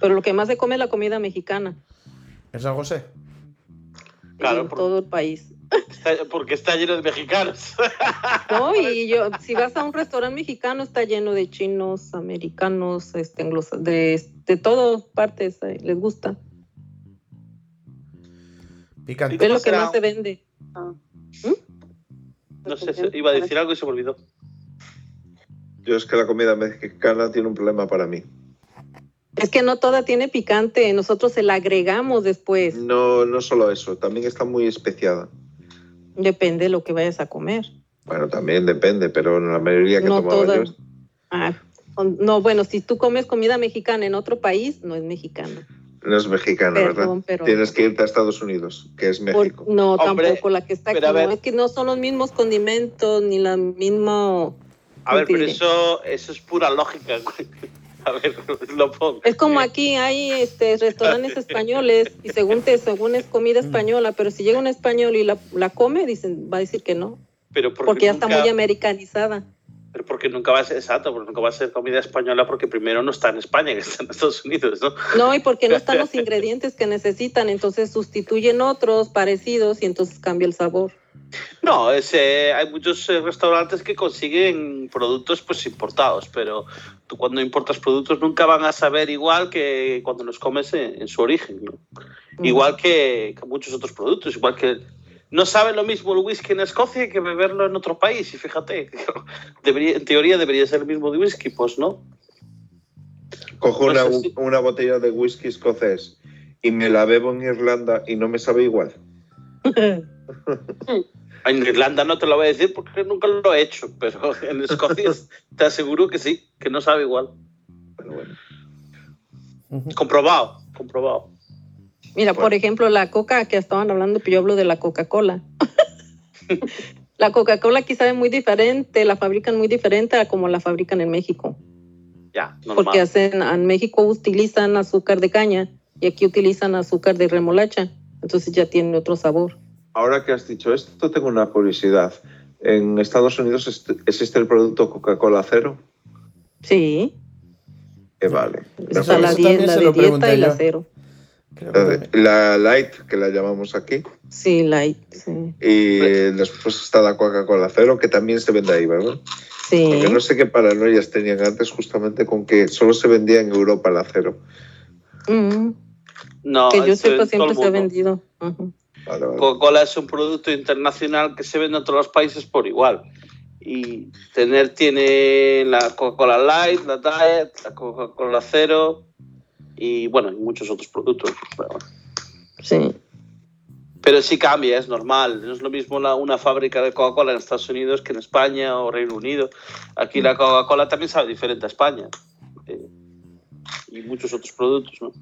Pero lo que más se come es la comida mexicana ¿En San José? Claro, en por- todo el país. Está- porque está lleno de mexicanos. ¿no? Y yo, si vas a un restaurante mexicano, está lleno de chinos, americanos, este, de, de todas partes, eh, les gusta. Picante. Es lo que será? más se vende. Ah. No sé, iba a decir algo y se me olvidó. Yo es que la comida mexicana tiene un problema para mí. Es que no toda tiene picante, nosotros se la agregamos después. No, no solo eso, también está muy especiada. Depende de lo que vayas a comer. Bueno, también depende, pero la mayoría que No tomaba toda. yo Ah, no, bueno, si tú comes comida mexicana en otro país, no es mexicana. No es mexicana, ¿verdad? Pero Tienes que irte a Estados Unidos, que es Por- México. no, Hombre, tampoco la que está aquí. pero a ver. No, es que no son los mismos condimentos ni la misma. A ver, pero eso, eso es pura lógica. A ver, lo pongo. Es como aquí hay este restaurantes españoles y según te, según es comida española, pero si llega un español y la, la come, dicen, va a decir que no, Pero porque, porque ya está muy americanizada. Pero porque nunca va a ser, exacto, porque nunca va a ser comida española porque primero no está en España, que está en Estados Unidos, ¿no? No, y porque no están los ingredientes que necesitan, entonces sustituyen otros parecidos y entonces cambia el sabor. No, es, eh, hay muchos eh, restaurantes que consiguen productos pues importados, pero tú cuando importas productos nunca van a saber igual que cuando los comes en, en su origen, ¿no? Igual que, que muchos otros productos, igual que no sabe lo mismo el whisky en Escocia que beberlo en otro país, y fíjate, debería, en teoría debería ser el mismo de whisky, pues no. Cojo no una, sé si- una botella de whisky escocés y me la bebo en Irlanda y no me sabe igual. En Irlanda no te lo voy a decir porque nunca lo he hecho, pero en Escocia te aseguro que sí, que no sabe igual. Pero bueno. Comprobado, comprobado. Mira, Bueno. por ejemplo, la coca que estaban hablando, pues yo hablo de la Coca-Cola. la Coca-Cola aquí sabe muy diferente, la fabrican muy diferente a como la fabrican en México. Ya, normal. Porque hacen, en México utilizan azúcar de caña y aquí utilizan azúcar de remolacha. Entonces ya tiene otro sabor. Ahora que has dicho esto, tengo una curiosidad. ¿En Estados Unidos existe el producto Coca-Cola cero? Sí, Que vale. Está la, la de dieta y la yo. cero. La. La light, que la llamamos aquí. Sí, light, sí. Y después está la Coca-Cola cero, que también se vende ahí, ¿verdad? Sí. Porque no sé qué paranoias tenían antes justamente con que solo se vendía en Europa la cero. Mm, No, que yo sepa siempre se ha vendido. Ujú. Vale, vale. Coca-Cola es un producto internacional que se vende en todos los países por igual. Y tener tiene la Coca-Cola Light, la Diet, la Coca-Cola Cero y bueno, y muchos otros productos. Pero, bueno. Sí. Pero sí cambia, es normal. No es lo mismo una, una fábrica de Coca-Cola en Estados Unidos que en España o Reino Unido. Aquí la Coca-Cola también sabe diferente a España. Eh, y muchos otros productos, ¿no?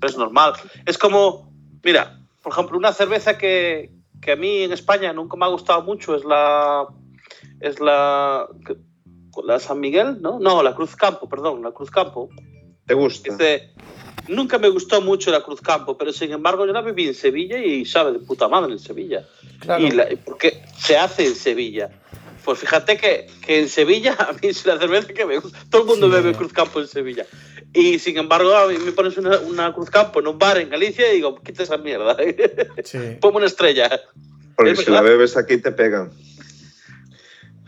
Pero es normal. Es como, mira, por ejemplo, una cerveza que, que a mí en España nunca me ha gustado mucho es la. Es la. La San Miguel, ¿no? No, la Cruz Campo, perdón, la Cruz Campo. ¿Te gusta? Dice, nunca me gustó mucho la Cruz Campo, pero sin embargo yo la viví en Sevilla y sabe de puta madre en Sevilla. Claro. Y la- porque se hace en Sevilla. Pues fíjate que, que en Sevilla a mí es la cerveza que me gusta. Todo el mundo Sí. bebe Cruz Campo en Sevilla. Y sin embargo a mí me pones una, una Cruz Campo en un bar en Galicia y digo, quita esa mierda. Sí. Ponme una estrella. Porque es si la bebes aquí te pegan.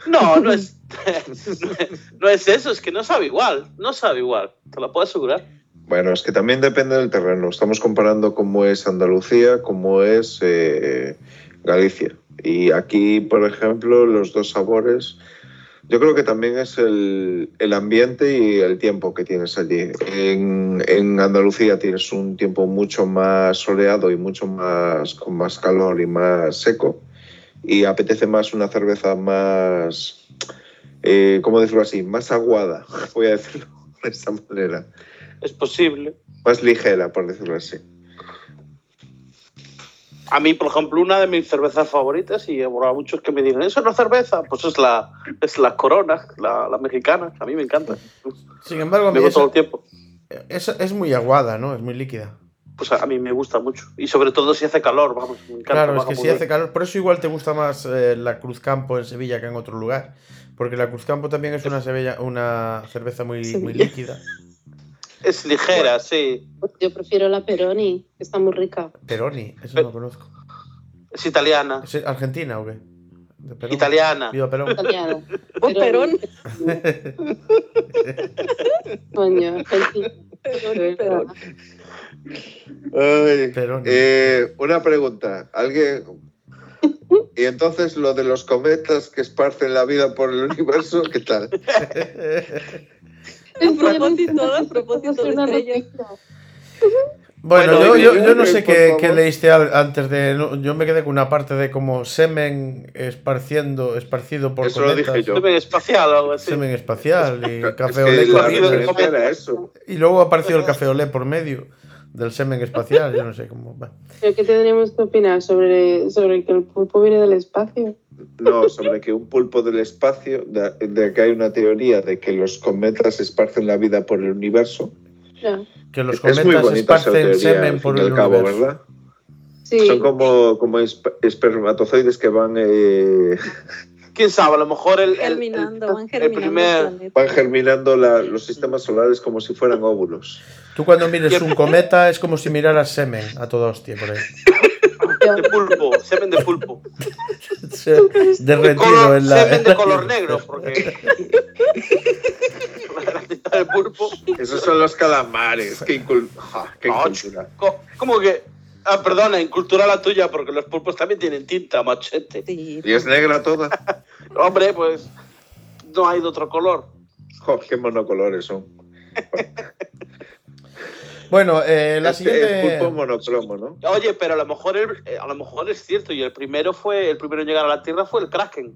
No, no es, no es- eso, es que no sabe igual. No sabe igual, te lo puedo asegurar. Bueno, es que también depende del terreno. Estamos comparando cómo es Andalucía, cómo es eh, Galicia. Y aquí, por ejemplo, los dos sabores, yo creo que también es el, el ambiente y el tiempo que tienes allí. En, en, Andalucía tienes un tiempo mucho más soleado y mucho más con más calor y más seco. Y apetece más una cerveza más, eh, ¿cómo decirlo así? Más aguada, voy a decirlo de esta manera. Es posible. Más ligera, por decirlo así. A mí, por ejemplo, una de mis cervezas favoritas, y habrá muchos que me digan, ¿eso es una cerveza? Pues es la, es la Corona, la, la mexicana. A mí me encanta. Sin embargo, a mí esa- todo el tiempo. es, es muy aguada, ¿no? Es muy líquida. Pues a, mí me gusta mucho. Y sobre todo si hace calor, vamos, me encanta. Claro, es que si bien. hace calor. Por eso igual te gusta más eh, la Cruzcampo en Sevilla que en otro lugar. Porque la Cruzcampo también es una, Sevilla, una cerveza muy, muy líquida. Es ligera, sí. Yo prefiero la Peroni, que está muy rica. Peroni, eso Pe- no lo conozco. Es italiana. ¿Es argentina o qué? De Perón. Italiana. Viva Perón. Italiana. Un perón. Coño, argentina. Perón, perón. Ay, eh, una pregunta. ¿Alguien... Y entonces lo de los cometas que esparcen la vida por el universo, ¿qué tal? A propósito, a propósito de estrellas. Bueno, Bueno, yo, yo, y- yo no sé por qué, leíste antes de. no, yo me quedé con una parte de como semen esparciendo, esparcido por Eso lo cometas. dije yo. Semen espacial o algo así. Semen espacial y Es café que olé. Y luego apareció el café olé por medio del semen espacial. Yo no sé cómo va. ¿Pero qué tendríamos que opinar sobre, sobre que el pulpo viene del espacio? No, sobre que un pulpo del espacio, de, de que hay una teoría de que los cometas esparcen la vida por el universo. Ya. Que los es muy cometas bonita esa esparcen teoría, semen por el cabo, universo. ¿verdad? Sí. Son como, como esp- espermatozoides que van, eh, ¿Quién sabe? A lo mejor el, el- el- van el germinando. primer- el planeta. van germinando la- los sistemas solares como si fueran óvulos. Tú cuando mires un cometa es como si miraras semen a toda hostia por ahí. de pulpo, semen de pulpo. Se- Derretido Color- en la. semen en de la- color negro, porque. de pulpo. Esos son los calamares. Qué, incul- ja, qué No, ¿Cómo que? Ah, perdona, incultura la tuya, porque los pulpos también tienen tinta, machete. Sí, Y es negra toda. Hombre, pues. No hay de otro color. Jo, qué monocolores son. Bueno, eh, la Es- siguiente. es pulpo monocromo, ¿no? Oye, pero a lo mejor el- eh, a lo mejor es cierto, y el primero fue, el primero en llegar a la Tierra fue el Kraken.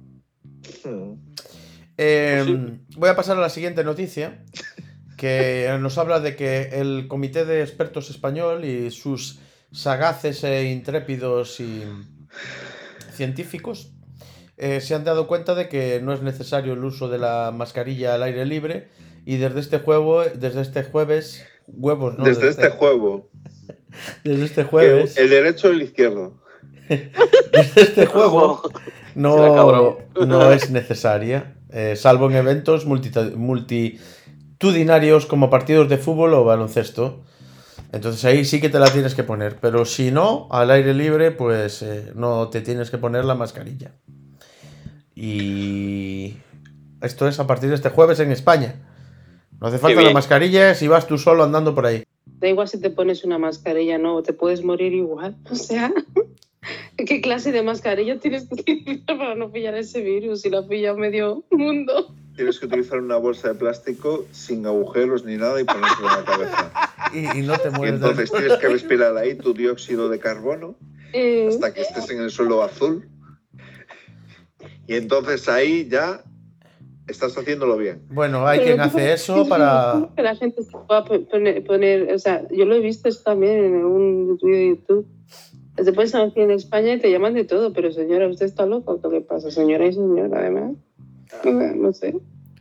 Hmm. Eh, Sí. Voy a pasar a la siguiente noticia, que nos habla de que el Comité de Expertos Español y sus sagaces e intrépidos y científicos eh, se han dado cuenta de que no es necesario el uso de la mascarilla al aire libre y desde este juego, desde este jueves, huevos, ¿no? Desde este juego. desde este jueves, El derecho o el izquierdo. desde este juego no, no es necesaria, eh, salvo en eventos multitudinarios como partidos de fútbol o baloncesto. Entonces ahí sí que te la tienes que poner, pero si no, al aire libre, pues eh, no te tienes que poner la mascarilla. Y esto es a partir de este jueves en España. No hace falta la mascarilla si vas tú solo andando por ahí. Da igual si te pones una mascarilla, no, te puedes morir igual. O sea, ¿qué clase de mascarilla tienes que utilizar para no pillar ese virus? Y la pilla medio mundo. Tienes que utilizar una bolsa de plástico sin agujeros ni nada y ponértela en la cabeza. Y, y no te Y mueres del- entonces tienes que respirar ahí tu dióxido de carbono Eh, hasta que estés en el suelo azul. Y entonces ahí ya estás haciéndolo bien. Bueno, hay pero quien hace eso es para... Que la gente se pueda po- poner, poner- o sea, yo lo he visto esto también en un vídeo de YouTube. Te pones aquí en España y te llaman de todo, pero señora, ¿usted está loca? ¿Qué le pasa? Señora y señora, además. No sé.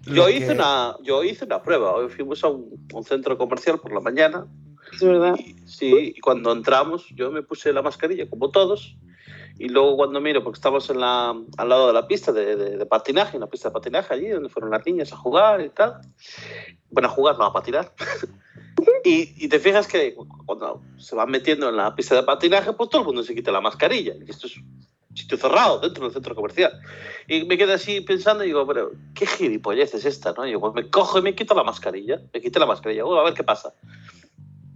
Yo que- hice, una, yo hice una prueba. Hoy fuimos a un, un centro comercial por la mañana. Es verdad. Y, sí, y cuando entramos, yo me puse la mascarilla, como todos. Y luego, cuando miro, porque estamos en la, al lado de la pista de, de- de patinaje, en la pista de patinaje allí, donde fueron las niñas a jugar y tal. Bueno, a jugar, no a patinar. Y, y te fijas que cuando se van metiendo en la pista de patinaje, pues todo el mundo se quita la mascarilla. Y esto es sitio cerrado dentro del centro comercial. Y me quedé así pensando y digo, pero qué gilipollez es esta, ¿no? Y digo, pues me cojo y me quito la mascarilla. Me quité la mascarilla. Uy, a ver qué pasa.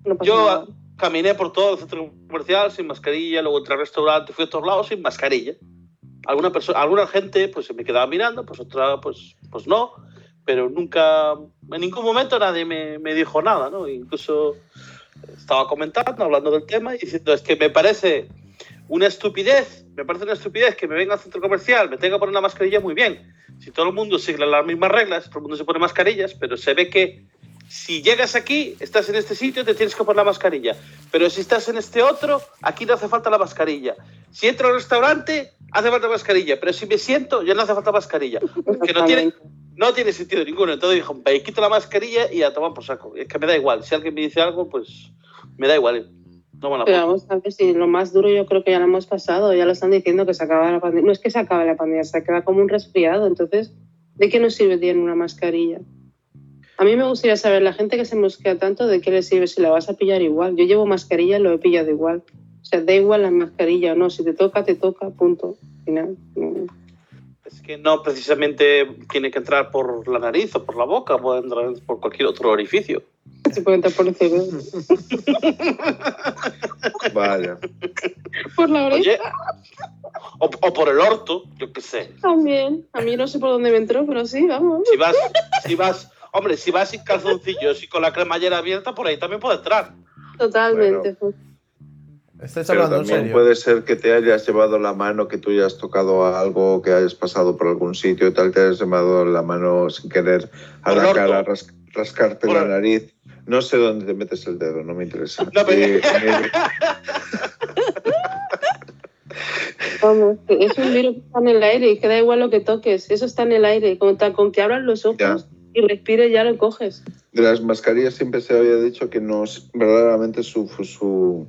No pasa Yo nada. caminé por todo el centro comercial sin mascarilla, luego entré al restaurante, fui a todos lados sin mascarilla. alguna persona, alguna gente pues se me quedaba mirando, pues otra pues, pues no, pero nunca, en ningún momento nadie me, me dijo nada, ¿no? Incluso estaba comentando, hablando del tema y diciendo, es que me parece una estupidez, me parece una estupidez que me venga al centro comercial, me tenga que poner una mascarilla muy bien. Si todo el mundo sigue las mismas reglas, todo el mundo se pone mascarillas, pero se ve que si llegas aquí, estás en este sitio, te tienes que poner la mascarilla. Pero si estás en este otro, aquí no hace falta la mascarilla. Si entro al restaurante, hace falta mascarilla. Pero si me siento, ya no hace falta mascarilla. Que no tiene, no tiene sentido ninguno. Entonces dijo, me quito la mascarilla y a tomar por saco. Es que me da igual. Si alguien me dice algo, pues me da igual. No me la Pero vamos a ver si lo más duro yo creo que ya lo hemos pasado, ya lo están diciendo que se acaba la pandemia. No es que se acabe la pandemia, se queda como un resfriado. Entonces, ¿de qué nos sirve tener una mascarilla? A mí me gustaría saber, la gente que se mosquea tanto, ¿de qué le sirve si la vas a pillar igual? Yo llevo mascarilla y lo he pillado igual. O sea, da igual la mascarilla o no, si te toca, te toca, punto. Final. no. Es que no precisamente tiene que entrar por la nariz o por la boca, puede entrar por cualquier otro orificio. Se puede entrar por el cerebro. Vaya. Por la oreja Oye, o, o por el orto, yo qué sé. también. A mí no sé por dónde me entró, pero sí, vamos. Si vas, si vas, hombre, si vas sin calzoncillos y con la cremallera abierta, por ahí también puede entrar. Totalmente. ¿Estáis Pero hablando en también serio? puede ser que te hayas llevado la mano, que tú hayas tocado algo, que hayas pasado por algún sitio y tal, te hayas llevado la mano sin querer a Por la orto. cara, ras- rascarte Por la el- nariz. No sé dónde te metes el dedo, no me interesa. No, pero- Eh, eh, Vamos, es un virus que está en el aire y que da igual lo que toques. Eso está en el aire. Con, con que abras los ojos Ya. y respires, ya lo coges. de las mascarillas siempre se había dicho que no es verdaderamente su, su,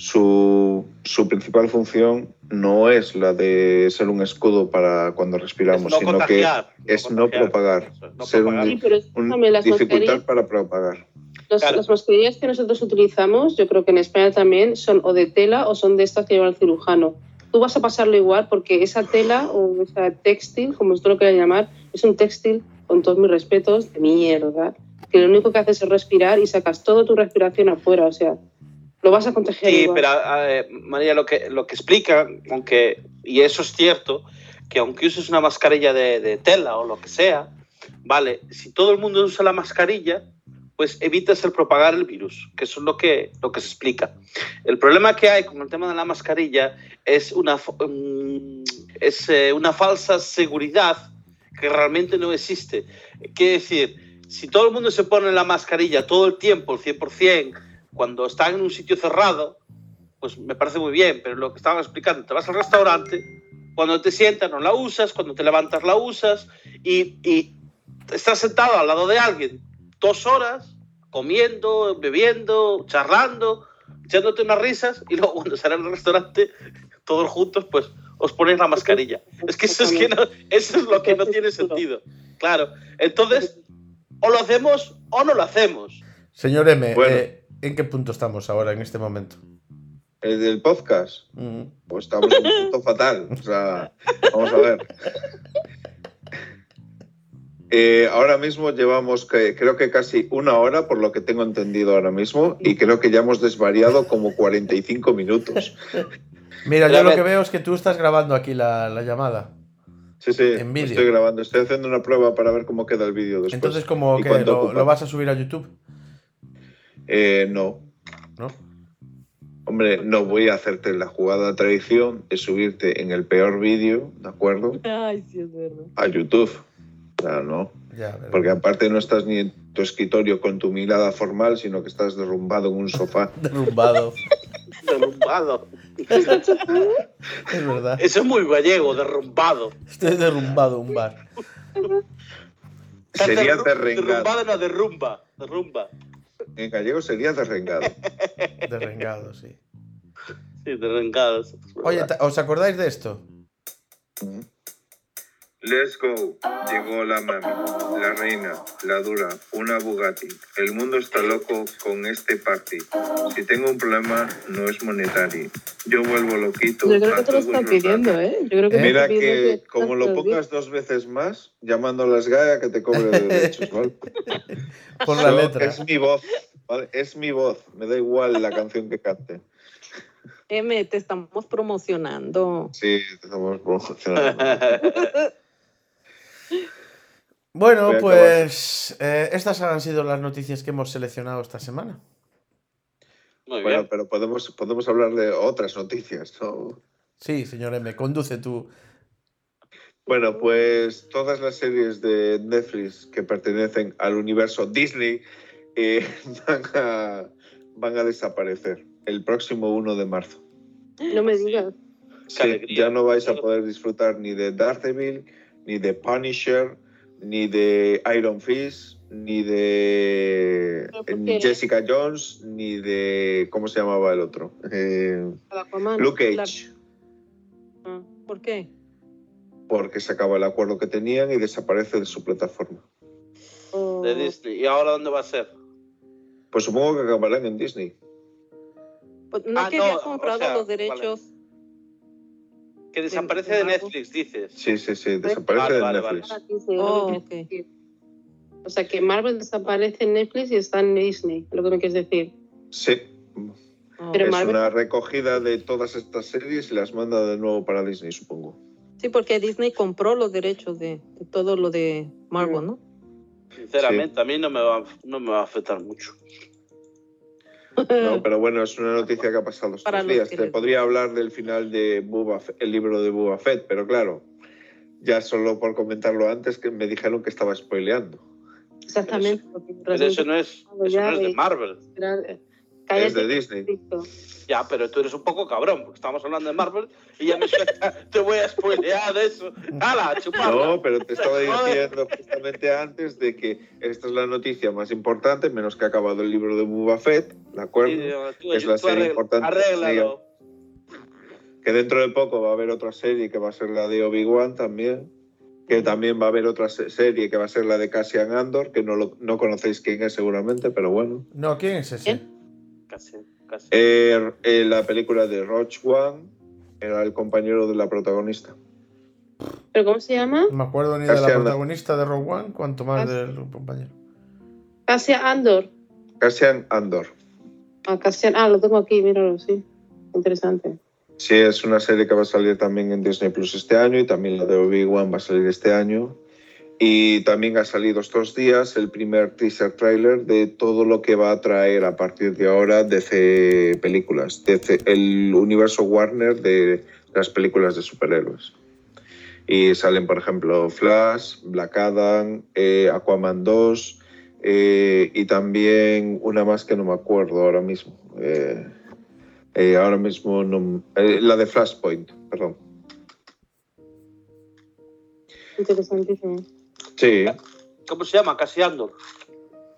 su, su principal función no es la de ser un escudo para cuando respiramos, Es no sino que es no propagar, Eso, no ser un-. Sí, pero un las dificultad mascarillas, para propagar. los- Claro. las mascarillas que nosotros utilizamos, yo creo que en España también, son o de tela o son de estas que lleva el cirujano. Tú vas a pasarlo igual porque esa tela o esa textil, como esto lo quieran llamar, es un textil, con todos mis respetos, de mierda, que lo único que haces es respirar y sacas toda tu respiración afuera, o sea, lo vas a contagiar Sí, igual. pero eh, María, lo que, lo que explica, aunque, y eso es cierto, que aunque uses una mascarilla de, de tela o lo que sea, vale, si todo el mundo usa la mascarilla, pues evitas el propagar el virus, que eso es lo que, lo que se explica. El problema que hay con el tema de la mascarilla es una, es, eh, una falsa seguridad que realmente no existe. Quiere decir, si todo el mundo se pone la mascarilla todo el tiempo, el 100%, cuando están en un sitio cerrado, pues me parece muy bien, pero lo que estaba explicando, te vas al restaurante, cuando te sientas no la usas, cuando te levantas la usas y, y estás sentado al lado de alguien dos horas comiendo, bebiendo, charlando, echándote unas risas y luego cuando sales al restaurante todos juntos pues os ponéis la mascarilla. Es que eso es, que no, eso es lo que no tiene sentido. Claro, entonces o lo hacemos o no lo hacemos. Señor M, Bueno. eh, ¿en qué punto estamos ahora en este momento? El del podcast, pues estamos en un punto fatal. O sea, vamos a ver. Eh, ahora mismo llevamos que, creo que casi una hora, por lo que tengo entendido ahora mismo, y creo que ya hemos desvariado como 45 minutos. Mira, yo lo que veo es que tú estás grabando aquí la, la llamada. Sí, sí, En estoy grabando, estoy haciendo una prueba para ver cómo queda el vídeo después. Entonces, como ¿Y que lo, lo vas a subir a YouTube, Eh, no, ¿no? hombre, no voy a hacerte la jugada tradición de subirte en el peor vídeo, ¿de acuerdo? Ay, sí, es verdad. A YouTube. Claro, no. Ya, Porque aparte no estás ni en tu escritorio con tu mirada formal, sino que estás derrumbado en un sofá. derrumbado. Derrumbado. es verdad. Eso es muy gallego, derrumbado. Estoy derrumbado en un bar. Sería Derru- derrengado. Derrumbado no, derrumba. Derrumba. En gallego sería derrengado. Derrengado, sí. Sí, derrengado. Oye, ¿te- ¿os acordáis de esto? Let's go. Llegó la mami, la reina, la dura, una Bugatti. El mundo está loco con este party. Si tengo un problema, no es monetario. Yo vuelvo loquito. Yo creo a que te lo todos están los pidiendo. ¿eh? Yo creo que Eh, te Mira que como lo pongas dos veces más, llamando a las Gaia que te cobre de derechos, ¿vale? Por la Yo- letra. Es mi voz, ¿vale? Es mi voz. Me da igual la canción que cante. M, te estamos promocionando. Sí, estamos promocionando. Bueno, pues eh, estas han sido las noticias que hemos seleccionado esta semana. Muy bueno, bien. pero podemos, podemos hablar de otras noticias, ¿no? Sí, señor M, conduce tú. Bueno, pues todas las series de Netflix que pertenecen al universo Disney eh, van, a, van a desaparecer el próximo 1 de marzo. No me digas. Sí, ya no vais a poder disfrutar ni de Daredevil, ni de Punisher, ni de Iron Fist, ni de ¿Pero por ni qué? Jessica Jones, ni de... ¿Cómo se llamaba el otro? Eh, Aquaman. Luke Cage. Ah. ¿Por qué? Porque se acaba el acuerdo que tenían y desaparece de su plataforma. Oh. De Disney. ¿Y ahora dónde va a ser? Pues supongo que acabarán en Disney. Pues, ¿No Ah, que no, había o comprado sea, los derechos? Que desaparece de. Netflix, dices. Sí, sí, sí, desaparece Vale, de vale, Netflix. Ah, Oh. O sea que Marvel desaparece en Netflix y está en Disney, lo que me quieres decir. Sí, Oh. Pero es Marvel- una recogida de todas estas series y las manda de nuevo para Disney, supongo. Sí, porque Disney compró los derechos de, de todo lo de Marvel, ¿no? Sinceramente, a mí no me, va, no me va a afectar mucho. No, pero bueno, es una noticia que ha pasado estos Para días. Te podría hablar del final de el libro de Boba Fett, pero claro, ya solo por comentarlo antes que me dijeron que estaba spoileando. Exactamente. porque Pero eso no es, eso no es de Marvel. Cállate, Es de Disney. Ya, pero tú eres un poco cabrón, porque estamos hablando de Marvel y ya me suelta, te voy a spoilear de eso. ¡Hala, chuparla! No, pero te estaba diciendo justamente antes de que esta es la noticia más importante, menos que ha acabado el libro de Boba Fett, ¿de acuerdo? Sí, tú- Es la tú serie arregla- importante. Arréglalo. Que dentro de poco va a haber otra serie que va a ser la de Obi-Wan también. Que también va a haber otra se- serie que va a ser la de Cassian Andor, que no, lo, no conocéis quién es seguramente, pero bueno. No, ¿quién es ese? Casi, casi. Eh, eh, la película de Roach One era el compañero de la protagonista. ¿Pero cómo se llama? No me acuerdo ni de la protagonista de Rogue One, cuanto más del compañero. Casia Andor. Cassian Andor. Ah, Cassian- ah, lo tengo aquí, míralo, sí. Interesante. Sí, es una serie que va a salir también en Disney Plus este año y también la de Obi-Wan va a salir este año. Y también ha salido estos días el primer teaser trailer de todo lo que va a traer a partir de ahora DC Películas, DC, el universo Warner de las películas de superhéroes. Y salen, por ejemplo, Flash, Black Adam, eh, Aquaman 2 eh, y también una más que no me acuerdo ahora mismo. Eh, ahora mismo no. la de Flashpoint, perdón. Interesantísimo. Sí, ¿Cómo se llama? Casi Andor.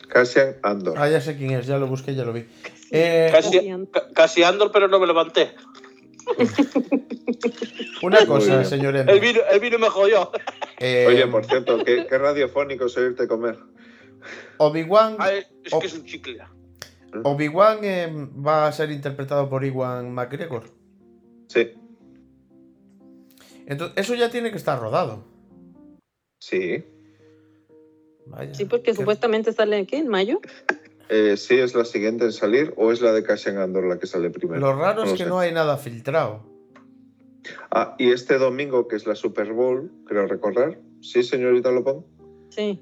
Cassian Andor. Ah, ya sé quién es, ya lo busqué, ya lo vi. Eh, Casi, Casi- ca- casi Andor, pero no me levanté. una cosa, señor El vino, el vino me jodió. Eh, Oye, por cierto, qué, qué radiofónico es oírte comer. Obi-Wan Ay, es que es un chicle. Obi-Wan eh, va a ser interpretado por Iwan McGregor. Sí, Entonces, eso ya tiene que estar rodado. sí. Vaya. Sí, porque Qué- supuestamente sale aquí en mayo. Eh, sí, es la siguiente en salir o es la de Cassian Andor la que sale primero. Lo raro No es lo que sé. no hay nada filtrado. Ah, y este domingo, que es la Super Bowl, creo recordar. Sí, señorita Lopón. Sí.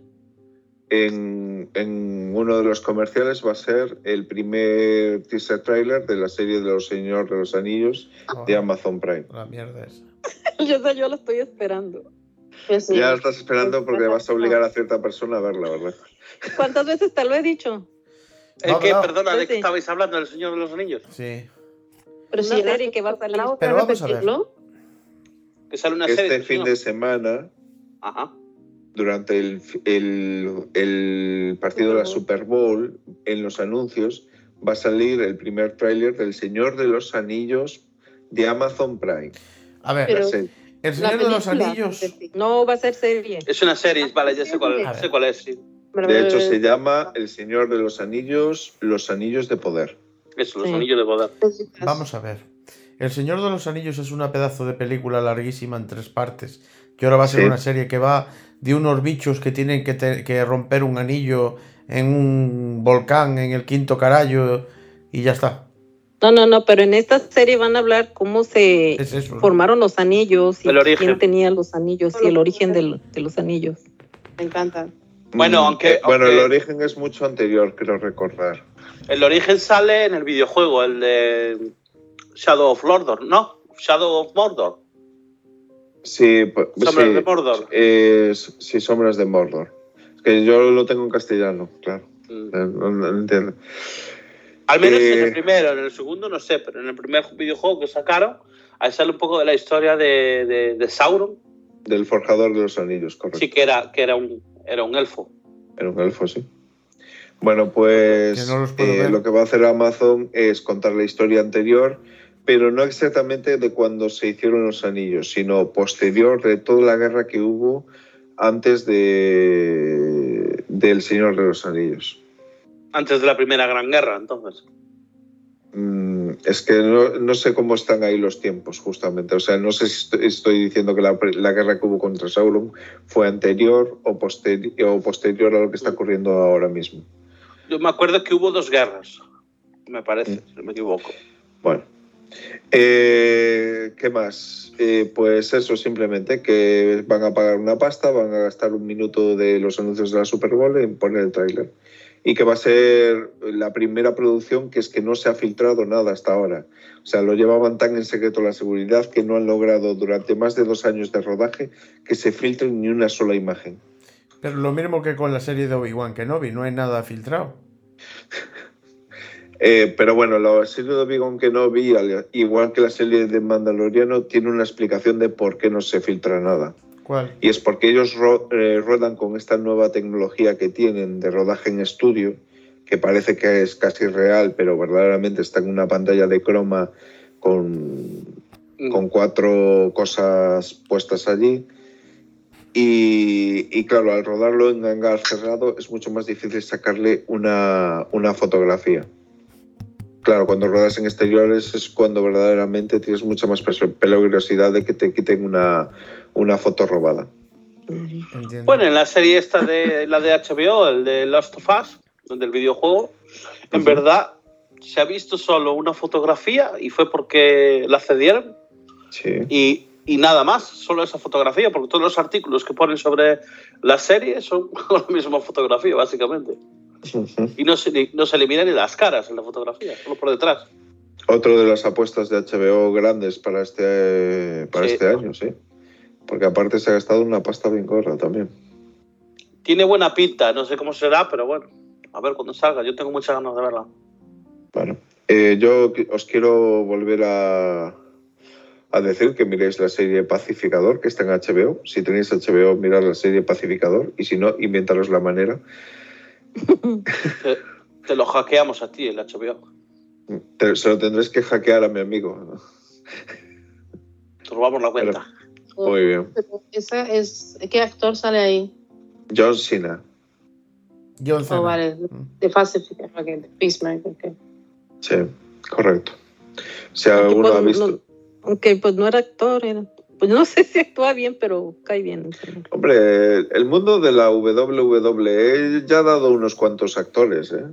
En, en uno de los comerciales va a ser el primer teaser trailer de la serie de los Señores de los Anillos Oh, de Amazon Prime. La mierda esa. Yo, yo lo estoy esperando. Pues sí. Ya estás esperando porque vas a obligar a cierta persona a verla, ¿verdad? ¿Cuántas veces te lo he dicho? ¿El No, qué? no. Perdona, ¿de Sí, qué sí. estabais hablando? ¿El Señor de los Anillos? Sí. Pero si serie que va a salir. ¿Para Pero vamos a ver. Que sale una serie. Este fin de semana, Ajá. durante el, el- el partido de la Super Bowl, en los anuncios, va a salir el primer tráiler del Señor de los Anillos de Amazon Prime. A ver, Pero- serie. El Señor de los Anillos. No va a ser serie. Es una serie, vale, ya sé cuál, sé cuál es. Sí. De hecho, se llama El Señor de los Anillos, Los Anillos de Poder. Eso, los Sí. anillos de poder. Vamos a ver. El Señor de los Anillos es una pedazo de película larguísima en tres partes. Que ahora va a ser Sí. una serie que va de unos bichos que tienen que, te- que romper un anillo en un volcán en el quinto carallo y ya está. No, no, no, pero en esta serie van a hablar cómo se Es formaron los anillos y El origen. quién tenía los anillos y el origen de los anillos. Me encanta. Bueno, Mm, aunque- eh, Bueno, aunque- el origen es mucho anterior, creo recordar. El origen sale en el videojuego, el de Shadow of Mordor, ¿no? Shadow of Mordor. Sí, pues, Sombras sí, de Mordor. eh, sí, Sombras de Mordor. Es que yo lo tengo en castellano, claro. Mm. Eh, No, no entiendo. Al menos en Eh, el primero, en el segundo no sé, pero en el primer videojuego que sacaron, ahí sale un poco de la historia de, de- de Sauron. Del forjador de los anillos, correcto. Sí que era, que era un, era un elfo. Era un elfo, sí. Bueno, pues no eh, lo que va a hacer Amazon es contar la historia anterior, pero no exactamente de cuando se hicieron los anillos, sino posterior de toda la guerra que hubo antes de del Señor de los Anillos. Antes de la primera gran guerra, entonces. Mm, es que no, no sé cómo están ahí los tiempos, justamente. O sea, no sé si estoy, estoy diciendo que la, la guerra que hubo contra Sauron fue anterior o, posteri- o posterior a lo que está ocurriendo ahora mismo. Yo me acuerdo que hubo dos guerras, me parece, Mm. si no me equivoco. Bueno, Eh, ¿qué más? Eh, pues eso, simplemente que van a pagar una pasta, van a gastar un minuto de los anuncios de la Super Bowl en poner el tráiler. Y que va a ser la primera producción que es que no se ha filtrado nada hasta ahora. O sea, lo llevaban tan en secreto la seguridad que no han logrado durante más de dos años de rodaje que se filtre ni una sola imagen. Pero lo mismo que con la serie de Obi-Wan Kenobi, no hay nada filtrado. Eh, pero bueno, la serie de Obi-Wan Kenobi, al igual que la serie de Mandaloriano, tiene una explicación de por qué no se filtra nada. ¿Cuál? Y es porque ellos ro- eh, rodan con esta nueva tecnología que tienen de rodaje en estudio, que parece que es casi real, pero verdaderamente está en una pantalla de croma con, Mm. con cuatro cosas puestas allí. Y, y claro, al rodarlo en hangar cerrado es mucho más difícil sacarle una, una fotografía. Claro, cuando rodas en exteriores es cuando verdaderamente tienes mucha más peligrosidad de que te quiten una, una foto robada. Entiendo. Bueno, en la serie esta de la de HBO, el de Last of Us, del videojuego, en verdad se ha visto solo una fotografía y fue porque la cedieron Sí. y, y nada más, solo esa fotografía, porque todos los artículos que ponen sobre la serie son la misma fotografía, básicamente. Y no se, no se eliminan ni las caras en la fotografía, solo por detrás. Otro de las apuestas de HBO grandes para este, para Sí. este año, sí. Porque aparte se ha gastado una pasta bien gorda también. Tiene buena pinta, no sé cómo será, pero bueno, a ver cuando salga, yo tengo muchas ganas de verla. Bueno, eh, yo os quiero volver a, a decir que miréis la serie Pacificador, que está en HBO. Si tenéis HBO, mirad la serie Pacificador. Y si no, inventaros la manera. Te, te lo hackeamos a ti, el HBO. Te- se lo tendréis que hackear a mi amigo. Te robamos la cuenta. Muy bien. Esa es, ¿Qué actor sale ahí? John Cena. John Cena. Oh, vale, de Pacific, ok, de Peacemaker, ok. Sí, correcto. Si alguno pues, ha visto... no- aunque pues no era actor, era- pues no sé si actúa bien, pero cae bien. Hombre, el mundo de la WWE ya ha dado unos cuantos actores, ¿eh?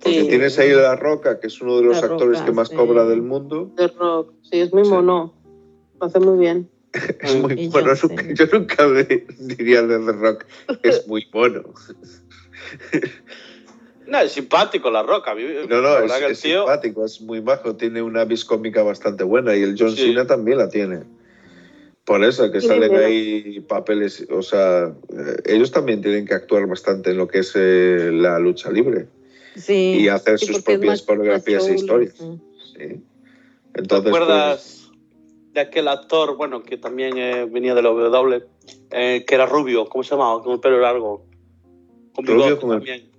Porque Sí. tienes ahí a La Roca, que es uno de los La actores Roca, que más sí. cobra del mundo. The Rock, sí, es muy Sí. mono. Lo hace muy bien. Es muy Y bueno. Nunca- yo nunca me diría de The Rock es muy bueno. No, es simpático la roca. No, no, es, verdad que el es tío- simpático, es muy bajo, tiene una vis cómica bastante buena y el John Sí. Cena también la tiene. Por eso que salen ahí papeles, o sea, eh, ellos también tienen que actuar bastante en lo que es eh, la lucha libre Sí. y hacer sí, sus propias coreografías e historias. sí. Sí. ¿Te Entonces, pues, acuerdas de aquel actor, bueno, que también eh, venía de la W, eh, que era rubio, ¿cómo se llamaba? Con el pelo largo. Con Rubio con el- también.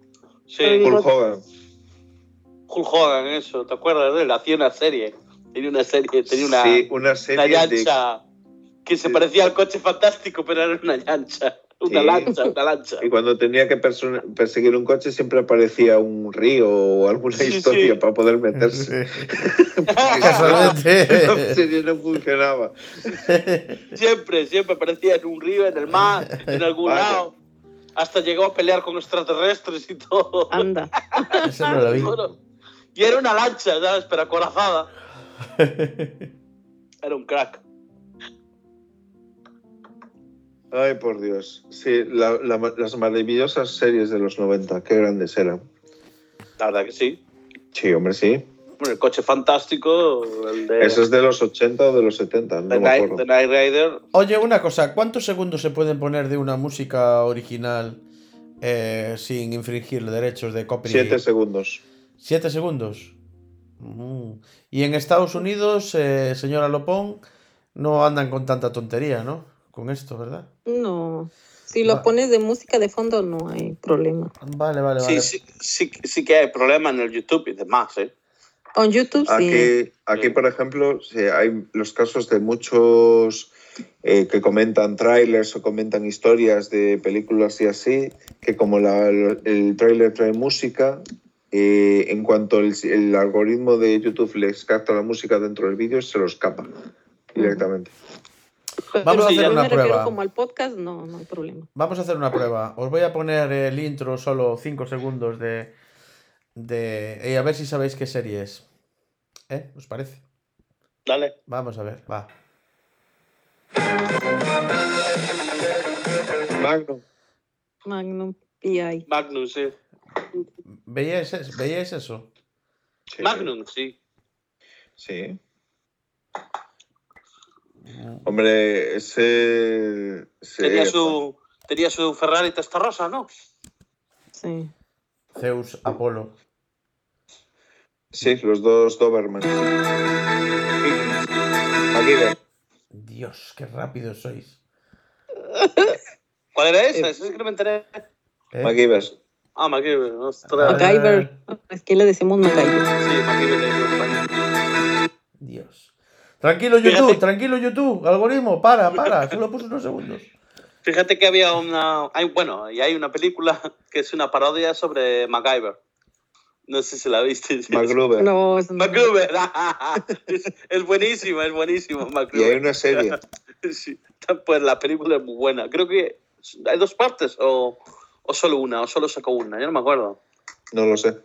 Sí, Hulk. Hogan. Hulk Hogan, eso. ¿Te acuerdas de él? Hacía una serie. Tenía una serie, tenía una, sí, una una serie de lancha que se parecía al coche fantástico, pero era una lancha. Una Sí. lancha, una lancha. y cuando tenía que perseguir un coche siempre aparecía un río o alguna Sí, historia sí. para poder meterse. La Casualmente. serie no funcionaba. Siempre, siempre aparecía en un río, en el mar, en algún Vaya. lado. Hasta llegó a pelear con extraterrestres y todo. Anda. Eso no lo vi. Bueno, Y era una lancha, ¿sabes? Pero acorazada. Era un crack. Ay, por Dios. Sí, la- la- las maravillosas series de los 90, qué grandes eran. La verdad que sí. Sí, hombre, sí. Bueno, el coche fantástico, el de, Eso es de los 80 o de los 70, no de me Night, acuerdo. de Night Rider. Oye, una cosa, ¿cuántos segundos se pueden poner de una música original eh, sin infringir los derechos de copyright? Siete segundos. ¿Siete segundos? Ujú. Y en Estados Unidos, eh, señora Lopón, no andan con tanta tontería, ¿no? Con esto, ¿verdad? No. Si lo Va- pones de música de fondo, no hay problema. Vale, vale, Sí, vale. sí, sí, sí que hay problemas en el YouTube y demás, ¿eh? En YouTube sí. Aquí, aquí por ejemplo, sí, hay los casos de muchos eh, que comentan trailers o comentan historias de películas y así, que como la- el trailer trae música, eh, en cuanto el, el algoritmo de YouTube les capta la música dentro del vídeo, se lo escapa directamente. Pero Vamos a hacer yo una me prueba. como al podcast, no, no hay problema. Vamos a hacer una prueba. Os voy a poner el intro solo 5 segundos de. de y a ver si sabéis qué serie es. ¿Eh? ¿Os parece? Dale. Vamos a ver, va. Magnum. Magnum PI. Magnum, sí. ¿Veíais, es- ¿veíais eso? Sí. Magnum, sí. Sí. Hombre, ese. ese- Tenía su, tenía su Ferrari rosa, ¿no? Sí. Zeus, Apolo. Sí, los dos Doberman. Aquí ve. Dios, qué rápidos sois. ¿Cuál era esa? Esa es que no me enteré. ¿Eh? MacGyver. Ah, MacGyver. Ostras. MacGyver. Es que le decimos MacGyver. Sí, MacGyver de España. Dios. Tranquilo, YouTube, Fíjate. tranquilo, YouTube. Algoritmo, para, para. Solo puse unos segundos. Fíjate que había una. Hay, bueno, y hay una película que es una parodia sobre MacGyver. No sé si la viste. MacGruber. No, es MacGruber. es, es buenísimo, es buenísimo. Y hay MacGruber. una serie. Sí, pues la película es muy buena. Creo que hay dos partes o, o solo una, o solo sacó una, yo no me acuerdo. No lo sé.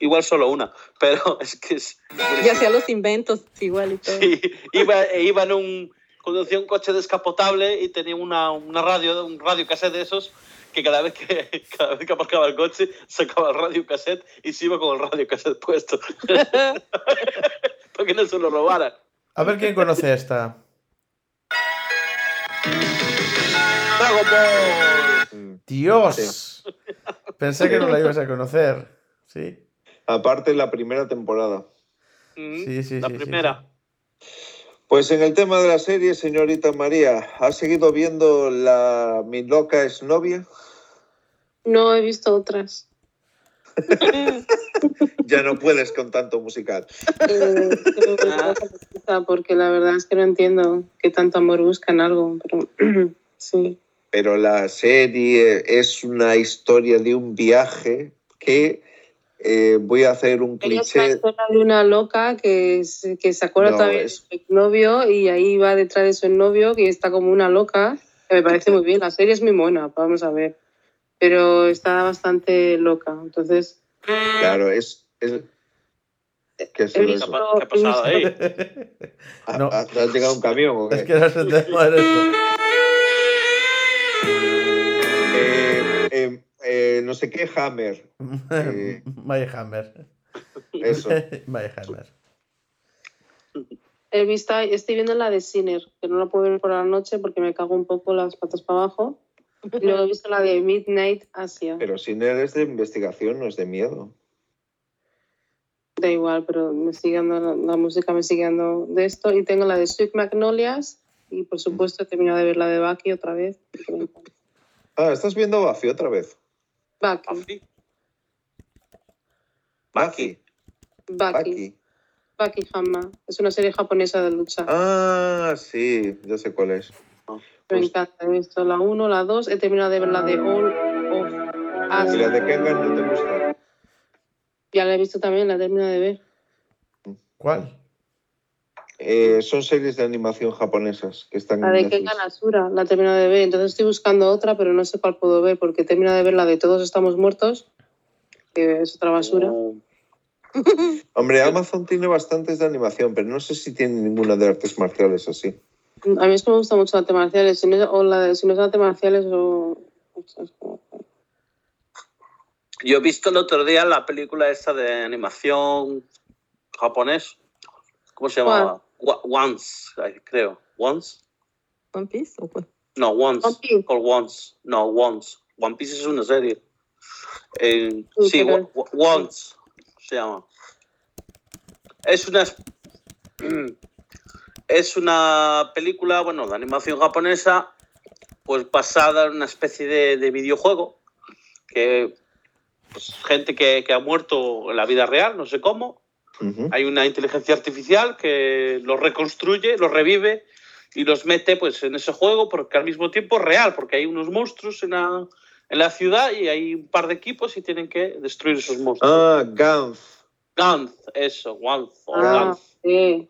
Igual solo una, pero es que es... Y hacía los inventos igual y todo. Sí, iba, e iba en un... Conducía un coche descapotable y tenía una, una radio, un radio cassette de esos que cada vez que, cada vez que aparcaba el coche sacaba el radio cassette y se iba con el radio cassette puesto. Para que no se lo robaran. A ver quién conoce esta. Dragon Ball. Dios. Pensé que no la ibas a conocer. Sí. Aparte, la primera temporada. Mm, Sí, sí, La sí, primera. Pues en el tema de la serie, señorita María, ¿ha seguido viendo la Mi loca es novia? No he visto otras. Ya no puedes con tanto musical. Eh, creo que Ah. porque la verdad es que no entiendo qué tanto amor buscan algo. Pero sí. Pero la serie es una historia de un viaje que eh, voy a hacer un cliché. de una loca que, se- que se acuerda No, todavía es- de su novio y ahí va detrás de su novio que está como una loca. que me parece muy bien. La serie es muy buena, vamos a ver. Pero está bastante loca. Entonces, Claro, es. es- ¿Qué es he eso? visto, ¿Qué ha- qué ha pasado ahí? ¿Ha, No. ha- ha llegado un camión o qué? Es que no se te esto. Eh, eh, no sé qué, Hammer. Eh. Mayhammer. Eso. Mayhammer. he visto, estoy viendo la de Sinner, que no la puedo ver por la noche porque me cago un poco las patas para abajo. Y luego he visto la de Midnight Asia. Pero Sinner es de investigación, no es de miedo. Da igual, pero me sigue dando, la, la música me sigue dando de esto. Y tengo la de Sweet Magnolias. Y por supuesto he terminado de ver la de Bucky otra vez. Ah, ¿estás viendo Buffy otra vez? Bucky. Buffy. Bucky. Bucky. Bucky Hama. Es una serie japonesa de lucha. Ah, sí, yo sé cuál es. me pues- encanta. He visto la 1, la 2. He terminado de ver la de All of ¿Y la Us. de Kengan no te gusta? Ya la he visto también, la he terminado de ver. ¿Cuál? Eh, son series de animación japonesas que están La de Netflix. Kengan Asura, la he terminado de ver. Entonces estoy buscando otra, pero no sé cuál puedo ver porque he terminado de ver la de Todos estamos muertos, que es otra basura. Oh, Hombre, Amazon tiene bastantes de animación, pero no sé si tiene ninguna de artes marciales así. A mí es que me gusta mucho artes marciales. Si no, es- o la de, si no es artes marciales o. Yo he visto el otro día la película esta de animación japonés. ¿Cómo se llamaba? Once, creo. Once? One Piece o cuál? No, Once. One Piece. Called Once. No, Once. One Piece es una serie. Eh, Sí, pero- Once se llama. Es una. Es una película, bueno, de animación japonesa, pues basada en una especie de, de videojuego que pues, gente que, que ha muerto en la vida real, no sé cómo, Hay una inteligencia artificial que los reconstruye, los revive y los mete pues en ese juego porque al mismo tiempo es real, porque hay unos monstruos en la, en la ciudad y hay un par de equipos y tienen que destruir esos monstruos. Ah, Gantz. Gantz, eso, Gantz, o Ah, Gantz, sí.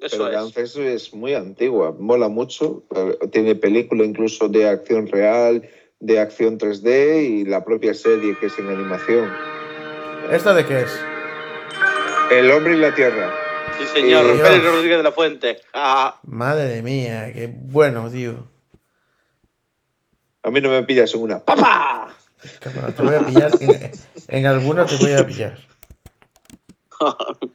eso Pero es. Gantz es, es muy antigua, mola mucho. Tiene película incluso de acción real, de acción 3D y la propia serie que es en animación. ¿Esta de qué es? El hombre y la tierra. Sí, señor, Eh, Pérez Dios. Rodríguez de la Fuente. Ah, Madre mía, qué bueno, tío. A mí no me pillas en una. ¡Papá! Cabrón, te voy a pillar. En, en alguna te voy a pillar.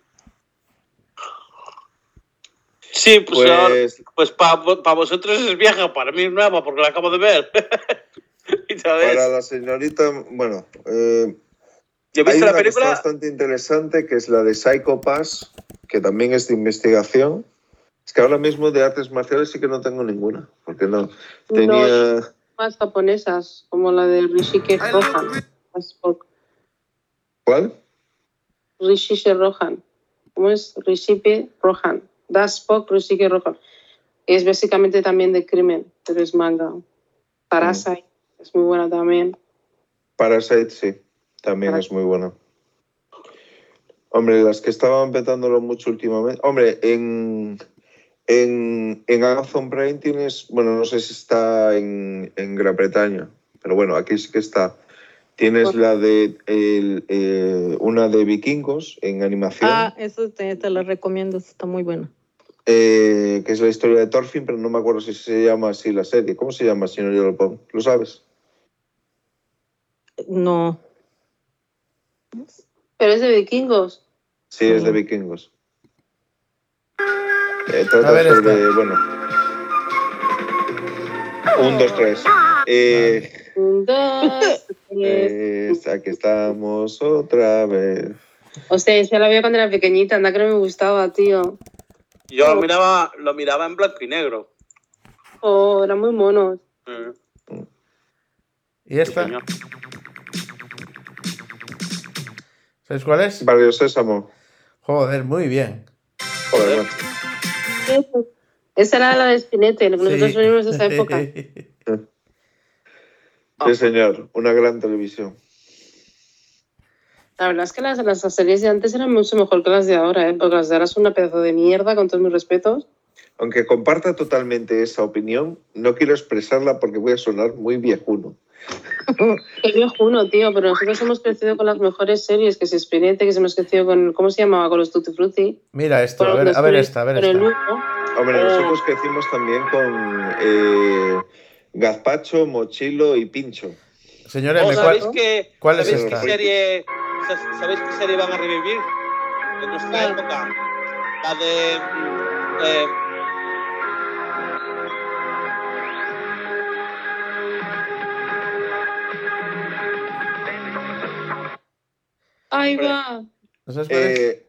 sí, pues, ahora- Pues pues para vosotros es vieja, para mí es nueva porque la acabo de ver. y sabes, para la señorita, bueno, eh, yo he hay visto una la que está película. bastante interesante que es la de Psycho Pass, que también es de investigación. Es que ahora mismo de artes marciales sí que no tengo ninguna, porque no. Tenía. Más japonesas, como la de Rishike Rohan. That's Spock. ¿Cuál? Rishike Rohan. ¿Cómo es? Rishike Rohan. Das Spock, Rishike Rohan. Es básicamente también de crimen, pero es manga. Parasite es muy buena también. Parasite, sí, también es muy buena. Hombre, las que estaban petándolo mucho últimamente. Hombre, en, en, en Amazon Prime tienes, bueno, no sé si está en, en Gran Bretaña, pero bueno, aquí sí que está. Tienes Bueno. la de el, eh, una de vikingos en animación, Ah, eso te, te la recomiendo, está muy buena. eh, que es la historia de Thorfinn, pero no me acuerdo si se llama así la serie. ¿Cómo se llama, señor Yolopón? ¿Lo sabes? No. Pero es de vikingos. Sí, es de Mm. vikingos. Eh, trata A ver sobre, esta. bueno. Un, dos, tres. Eh, Un, dos, tres. eh, aquí estamos otra vez. Hostia, esa la veía cuando era pequeñita, anda que no me gustaba, tío. Yo lo miraba, lo miraba en blanco y negro. Oh, eran muy monos. Mm, ¿Y sí, esta? señor. ¿Sabes cuál es? Barrio Sésamo. Joder, muy bien. Joder. Esa era la de Spinete, lo que nosotros Sí. venimos de esa época. Sí, señor. Una gran televisión. La verdad es que las, las series de antes eran mucho mejor que las de ahora, ¿eh? porque las de ahora son una pedazo de mierda, con todos mis respetos. Aunque comparta totalmente esa opinión, no quiero expresarla porque voy a sonar muy viejuno. Qué viejuno, tío, pero nosotros hemos crecido con las mejores series, que es Spinete, que hemos crecido con, ¿cómo se llamaba? Con los Tutti Frutti. Mira esto, a ver, a ver esta, a ver con el esta. uno. Hombre, Oh. nosotros crecimos también con eh, Gazpacho, Mochilo y Pincho. Señores, Oh, ¿me ¿Sabéis cuál- qué, cuál es ¿sabéis esta? qué serie, sa- ¿Sabéis qué serie van a revivir? En nuestra época. La de. mm, eh, Ahí va. ¿No sabes cuál es? Eh,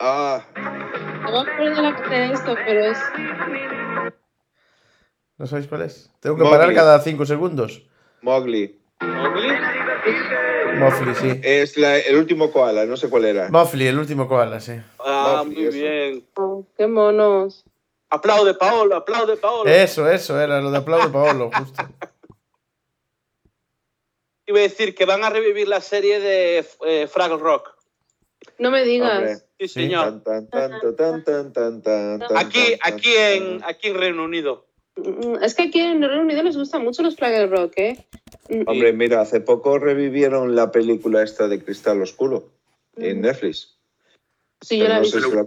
ah, No me acuerdo la que de esto, pero es. ¿No sabéis cuál es? Tengo que Mowgli. parar cada 5 segundos. Mowgli. Mowgli. Mofli, sí. Es la- el último koala, no sé cuál era. Mofli, el último koala, sí. Ah, Mowgli, muy eso. bien. Oh, qué monos. Aplaude, Paolo, aplaude, Paolo. Eso, eso, era lo de aplauso Paolo, justo. Iba a decir que van a revivir la serie de eh, Fraggle Rock. No me digas. Hombre. Sí, señor. Aquí, aquí, en, aquí en Reino Unido. Mm, Es que aquí en Reino Unido les gustan mucho los Fraggle Rock, ¿eh? Mm, Hombre, mira, hace poco revivieron la película esta de Cristal Oscuro en Mm. Netflix. Sí, yo la he no sé visto. si la-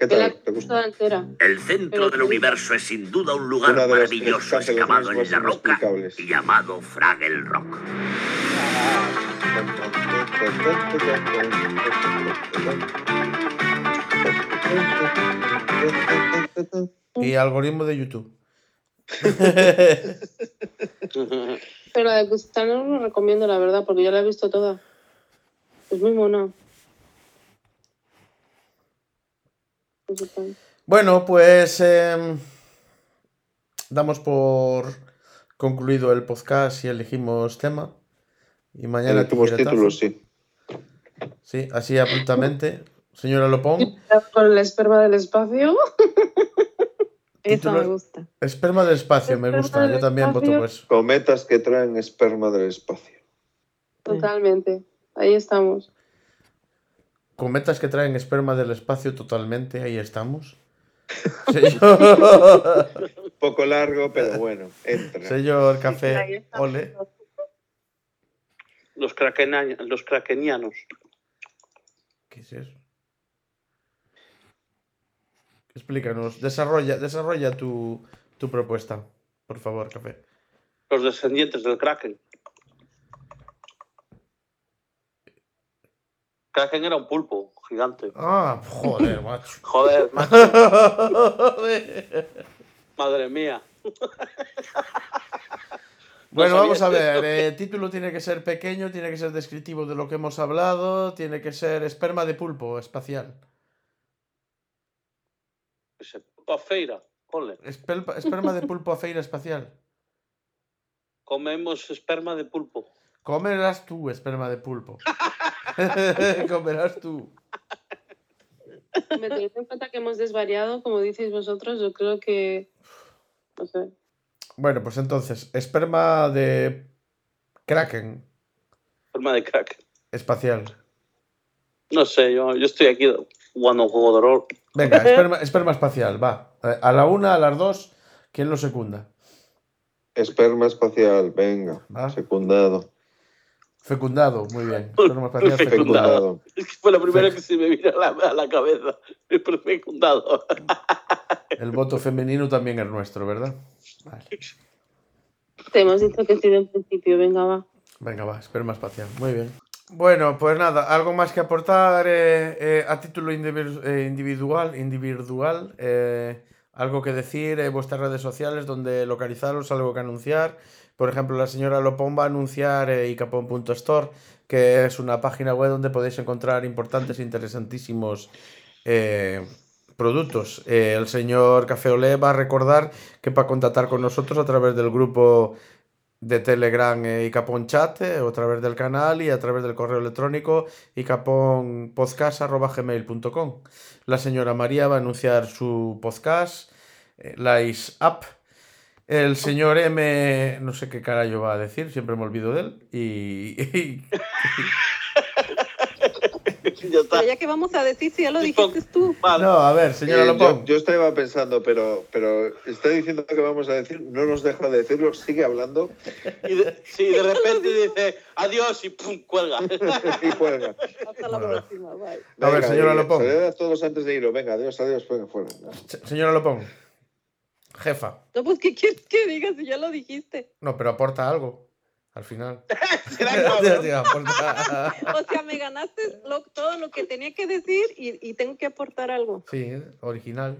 El centro del universo es sin duda un lugar Una de las maravilloso excavado en la roca inexplicables. y llamado Fraggle Rock. Y algoritmo de YouTube. Pero la de Gustavo no lo recomiendo, la verdad, porque yo la he visto toda. Es muy mona. No sé tal. Bueno, pues em, damos por concluido el podcast y elegimos tema. Y mañana Elegimos títulos, sí. Sí, así abruptamente. Señora Lopón, Con el esperma del espacio. Eso me gusta. esperma del espacio, me gusta. Yo también voto espacio. por eso. Cometas que traen esperma del espacio. Totalmente. Ahí estamos. Cometas que traen esperma del espacio totalmente, ahí estamos. Señor, Poco largo, pero bueno, entra. señor Café, ole. Los, krakena- los krakenianos. ¿Qué es eso? Explícanos, desarrolla, desarrolla tu, tu propuesta, por favor, Café. Los descendientes del kraken. Kraken era un pulpo gigante. Ah, joder, macho. Joder, macho, madre mía. Bueno, No vamos a ver. El título tiene que ser pequeño, tiene que ser descriptivo de lo que hemos hablado, tiene que ser esperma de pulpo espacial. Pulpo a feira, ponle. Espelpa- esperma de pulpo a feira espacial. Comemos esperma de pulpo. Comerás tú esperma de pulpo. Comerás tú. Me teniendo en cuenta que hemos desvariado, como dices vosotros, yo creo que. No sé. Bueno, pues entonces, esperma de kraken Esperma de kraken. espacial. No sé, yo, yo estoy aquí jugando un juego de rol. Venga, esperma, esperma espacial, va. Eh, A la una, a las dos, ¿quién lo secunda? Esperma espacial, venga. Va. Secundado. Fecundado, muy bien. Fecundado. fecundado. Fecundado. Es que fue lo primero Fe- que se me vino a la, a la cabeza. El fecundado. El voto femenino también es nuestro, ¿verdad? Vale. Te hemos dicho que sí de un principio, venga, va. Venga, va, esperma espacial. Muy bien. Bueno, pues nada, algo más que aportar eh, eh, a título individu- eh, individual, individual eh, algo que decir en vuestras redes sociales donde localizaros, algo que anunciar. Por ejemplo, la señora Lopón va a anunciar eh, icapón.store, que es una página web donde podéis encontrar importantes e interesantísimos eh, productos. Eh, el señor Café Olé va a recordar que para contactar con nosotros a través del grupo de Telegram eh, Icapón Chat eh, o a través del canal y a través del correo electrónico icaponpodcast.gmail.com La señora María va a anunciar su podcast, eh, Lice Up. El señor M, no sé qué carajo va a decir, siempre me olvido de él. Y, ya está. Pero ya que vamos a decir si ya lo dijiste tú. Vale. No, a ver, señora Eh, Lopón. yo, yo estaba pensando, pero, pero está diciendo que vamos a decir, no nos deja de decirlo, sigue hablando Y de, sí, de repente dice adiós y pum, cuelga. y cuelga. Hasta la Bueno. próxima, bye. A ver, señora Lopón. Saludad a todos antes de ir. Venga, adiós, adiós, fuera, fuera. Se- Señora Lopón. Jefa. No, pues, ¿qué quieres que diga si ya lo dijiste? No, pero aporta algo. Al final. Será cabrón. Sí, aporta- O sea, me ganaste lo- todo lo que tenía que decir y, y tengo que aportar algo. Sí, original.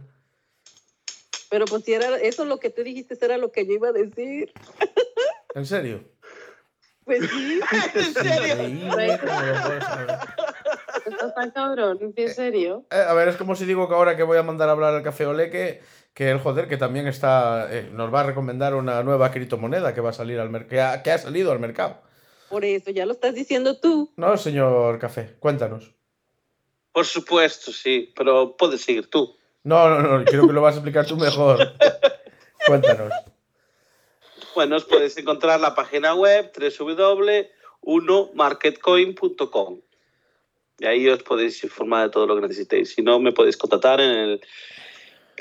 Pero pues si era eso lo que tú dijiste, era lo que yo iba a decir. ¿En serio? Pues sí. ¿En serio? Estás tan cabrón, en serio. Eh, a ver, es como si digo que ahora que voy a mandar a hablar al Café Olé que, que el joder, que también está, eh, nos va a recomendar una nueva criptomoneda que va a salir al mercado, que, ha- que ha salido al mercado. Por eso, ya lo estás diciendo tú. No, señor Café, cuéntanos. Por supuesto, sí, pero puedes seguir tú. No, no, no, creo que lo vas a explicar tú mejor. cuéntanos. Bueno, os podéis encontrar en la página web www.1marketcoin.com y ahí os podéis informar de todo lo que necesitéis. Si no, me podéis contactar en el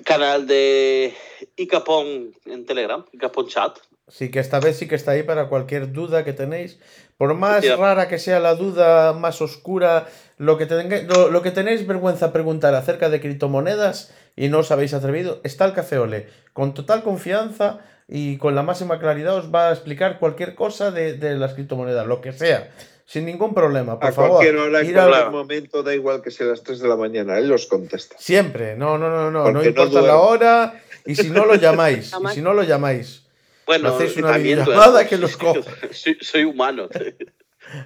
canal de Icapon en Telegram, Icapon Chat, Sí que esta vez sí que está ahí para cualquier duda que tenéis. Por más rara que sea la duda, más oscura, lo que, tenga- lo, lo que tenéis vergüenza preguntar acerca de criptomonedas y no os habéis atrevido, está el Café Ole. Con total confianza y con la máxima claridad os va a explicar cualquier cosa de, de las criptomonedas, lo que sea. Sin ningún problema, por A favor. cualquier hora, en cualquier momento, da igual que sea las 3 de la mañana, él los contesta. Siempre, no, no, no, no, no Porque no importa la hora y si no lo llamáis, y si no lo llamáis, Bueno, hacéis una también tú- videollamada que los cojo. soy, soy humano.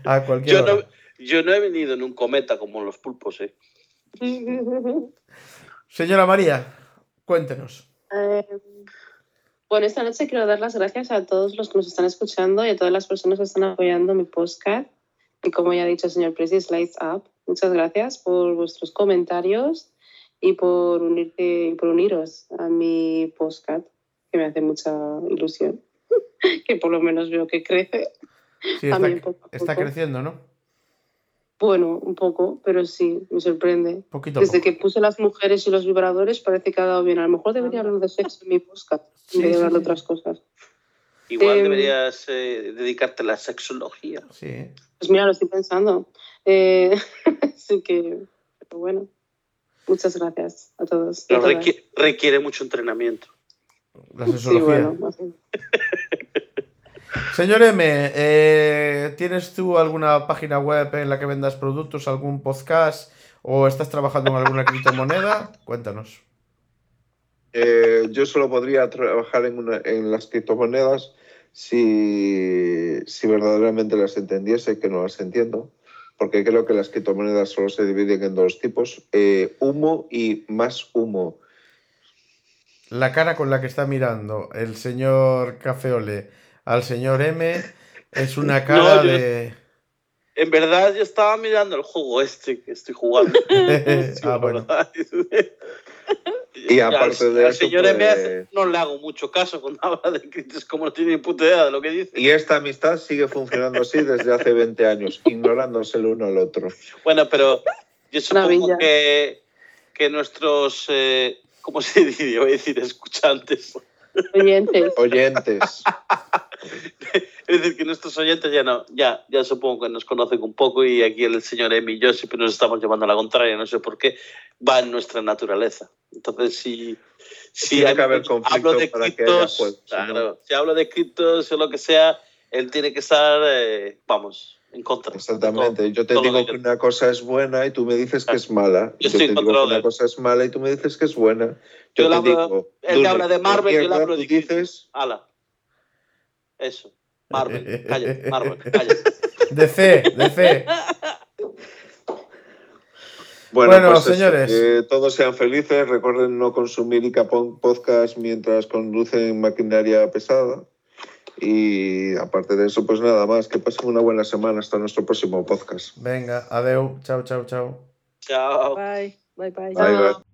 a cualquier Yo no, hora. yo no he venido en un cometa como los pulpos, ¿eh? Señora María, cuéntenos. Eh, bueno, esta noche quiero dar las gracias a todos los que nos están escuchando y a todas las personas que están apoyando mi podcast. Y como ya ha dicho el señor Presi, Slides Up. Muchas gracias por vuestros comentarios y por unirte y por uniros a mi podcast, que me hace mucha ilusión. que por lo menos veo que crece. Sí, está, poco está poco. creciendo, ¿no? Bueno, un poco, pero sí, me sorprende. Poquito Desde poco. que puse las mujeres y los vibradores parece que ha dado bien. A lo mejor debería hablar de sexo en mi podcast Sí, en vez de sí, hablar de sí. otras cosas. Igual Em, deberías eh, dedicarte a la sexología. Sí. Pues mira, lo estoy pensando. Eh, así que, pero bueno, muchas gracias a todos. Pero requiere, requiere mucho entrenamiento. La Sí, bueno. Señor M, eh, ¿tienes tú alguna página web en la que vendas productos, algún podcast o estás trabajando en alguna criptomoneda? Cuéntanos. Eh, yo solo podría trabajar en, una- en las criptomonedas si, si verdaderamente las entendiese, que no las entiendo, porque creo que las criptomonedas solo se dividen en dos tipos, eh, humo y más humo. La cara con la que está mirando el señor Cafeole al señor M es una cara No, yo- de... En verdad, yo estaba mirando el juego este que estoy jugando. Ah, bueno. Y aparte al, de al eso, señor pues- M no le hago mucho caso cuando habla de críticos, como no tiene ni puta idea de lo que dice. Y esta amistad sigue funcionando así desde hace 20 años, ignorándose el uno al otro. Bueno, pero yo supongo que, que nuestros, eh, ¿cómo se dice? Voy a decir escuchantes. Oyentes, Oyentes. Es decir, que nuestros oyentes ya no, ya, ya supongo que nos conocen un poco y aquí el señor Emi y yo siempre nos estamos llevando a la contraria, no sé por qué, va en nuestra naturaleza. Entonces, si, si Tiene hay- que haber conflicto hablo de criptos, si no- claro, si hablo de criptos o lo que sea, él tiene que estar, eh, vamos, en contra. Exactamente. Yo te digo que una cosa es buena y tú me dices que es mala. Yo Yo, estoy te digo que una cosa es mala y tú me dices que es buena. Yo te hablo- digo, él Dune, habla de Marvel, yo le hablo de dices, Ala. Eso. Marvel, calla, Marvel, calla. DC, DC. Bueno, Bueno, pues eso, señores. que todos sean felices. Recuerden no consumir Icapón podcast mientras conducen maquinaria pesada. Y aparte de eso, pues nada más. Que pasen una buena semana hasta nuestro próximo podcast. Venga, adeu. Chao, chao, chao. Chao. Bye, bye, bye. Bye, bye.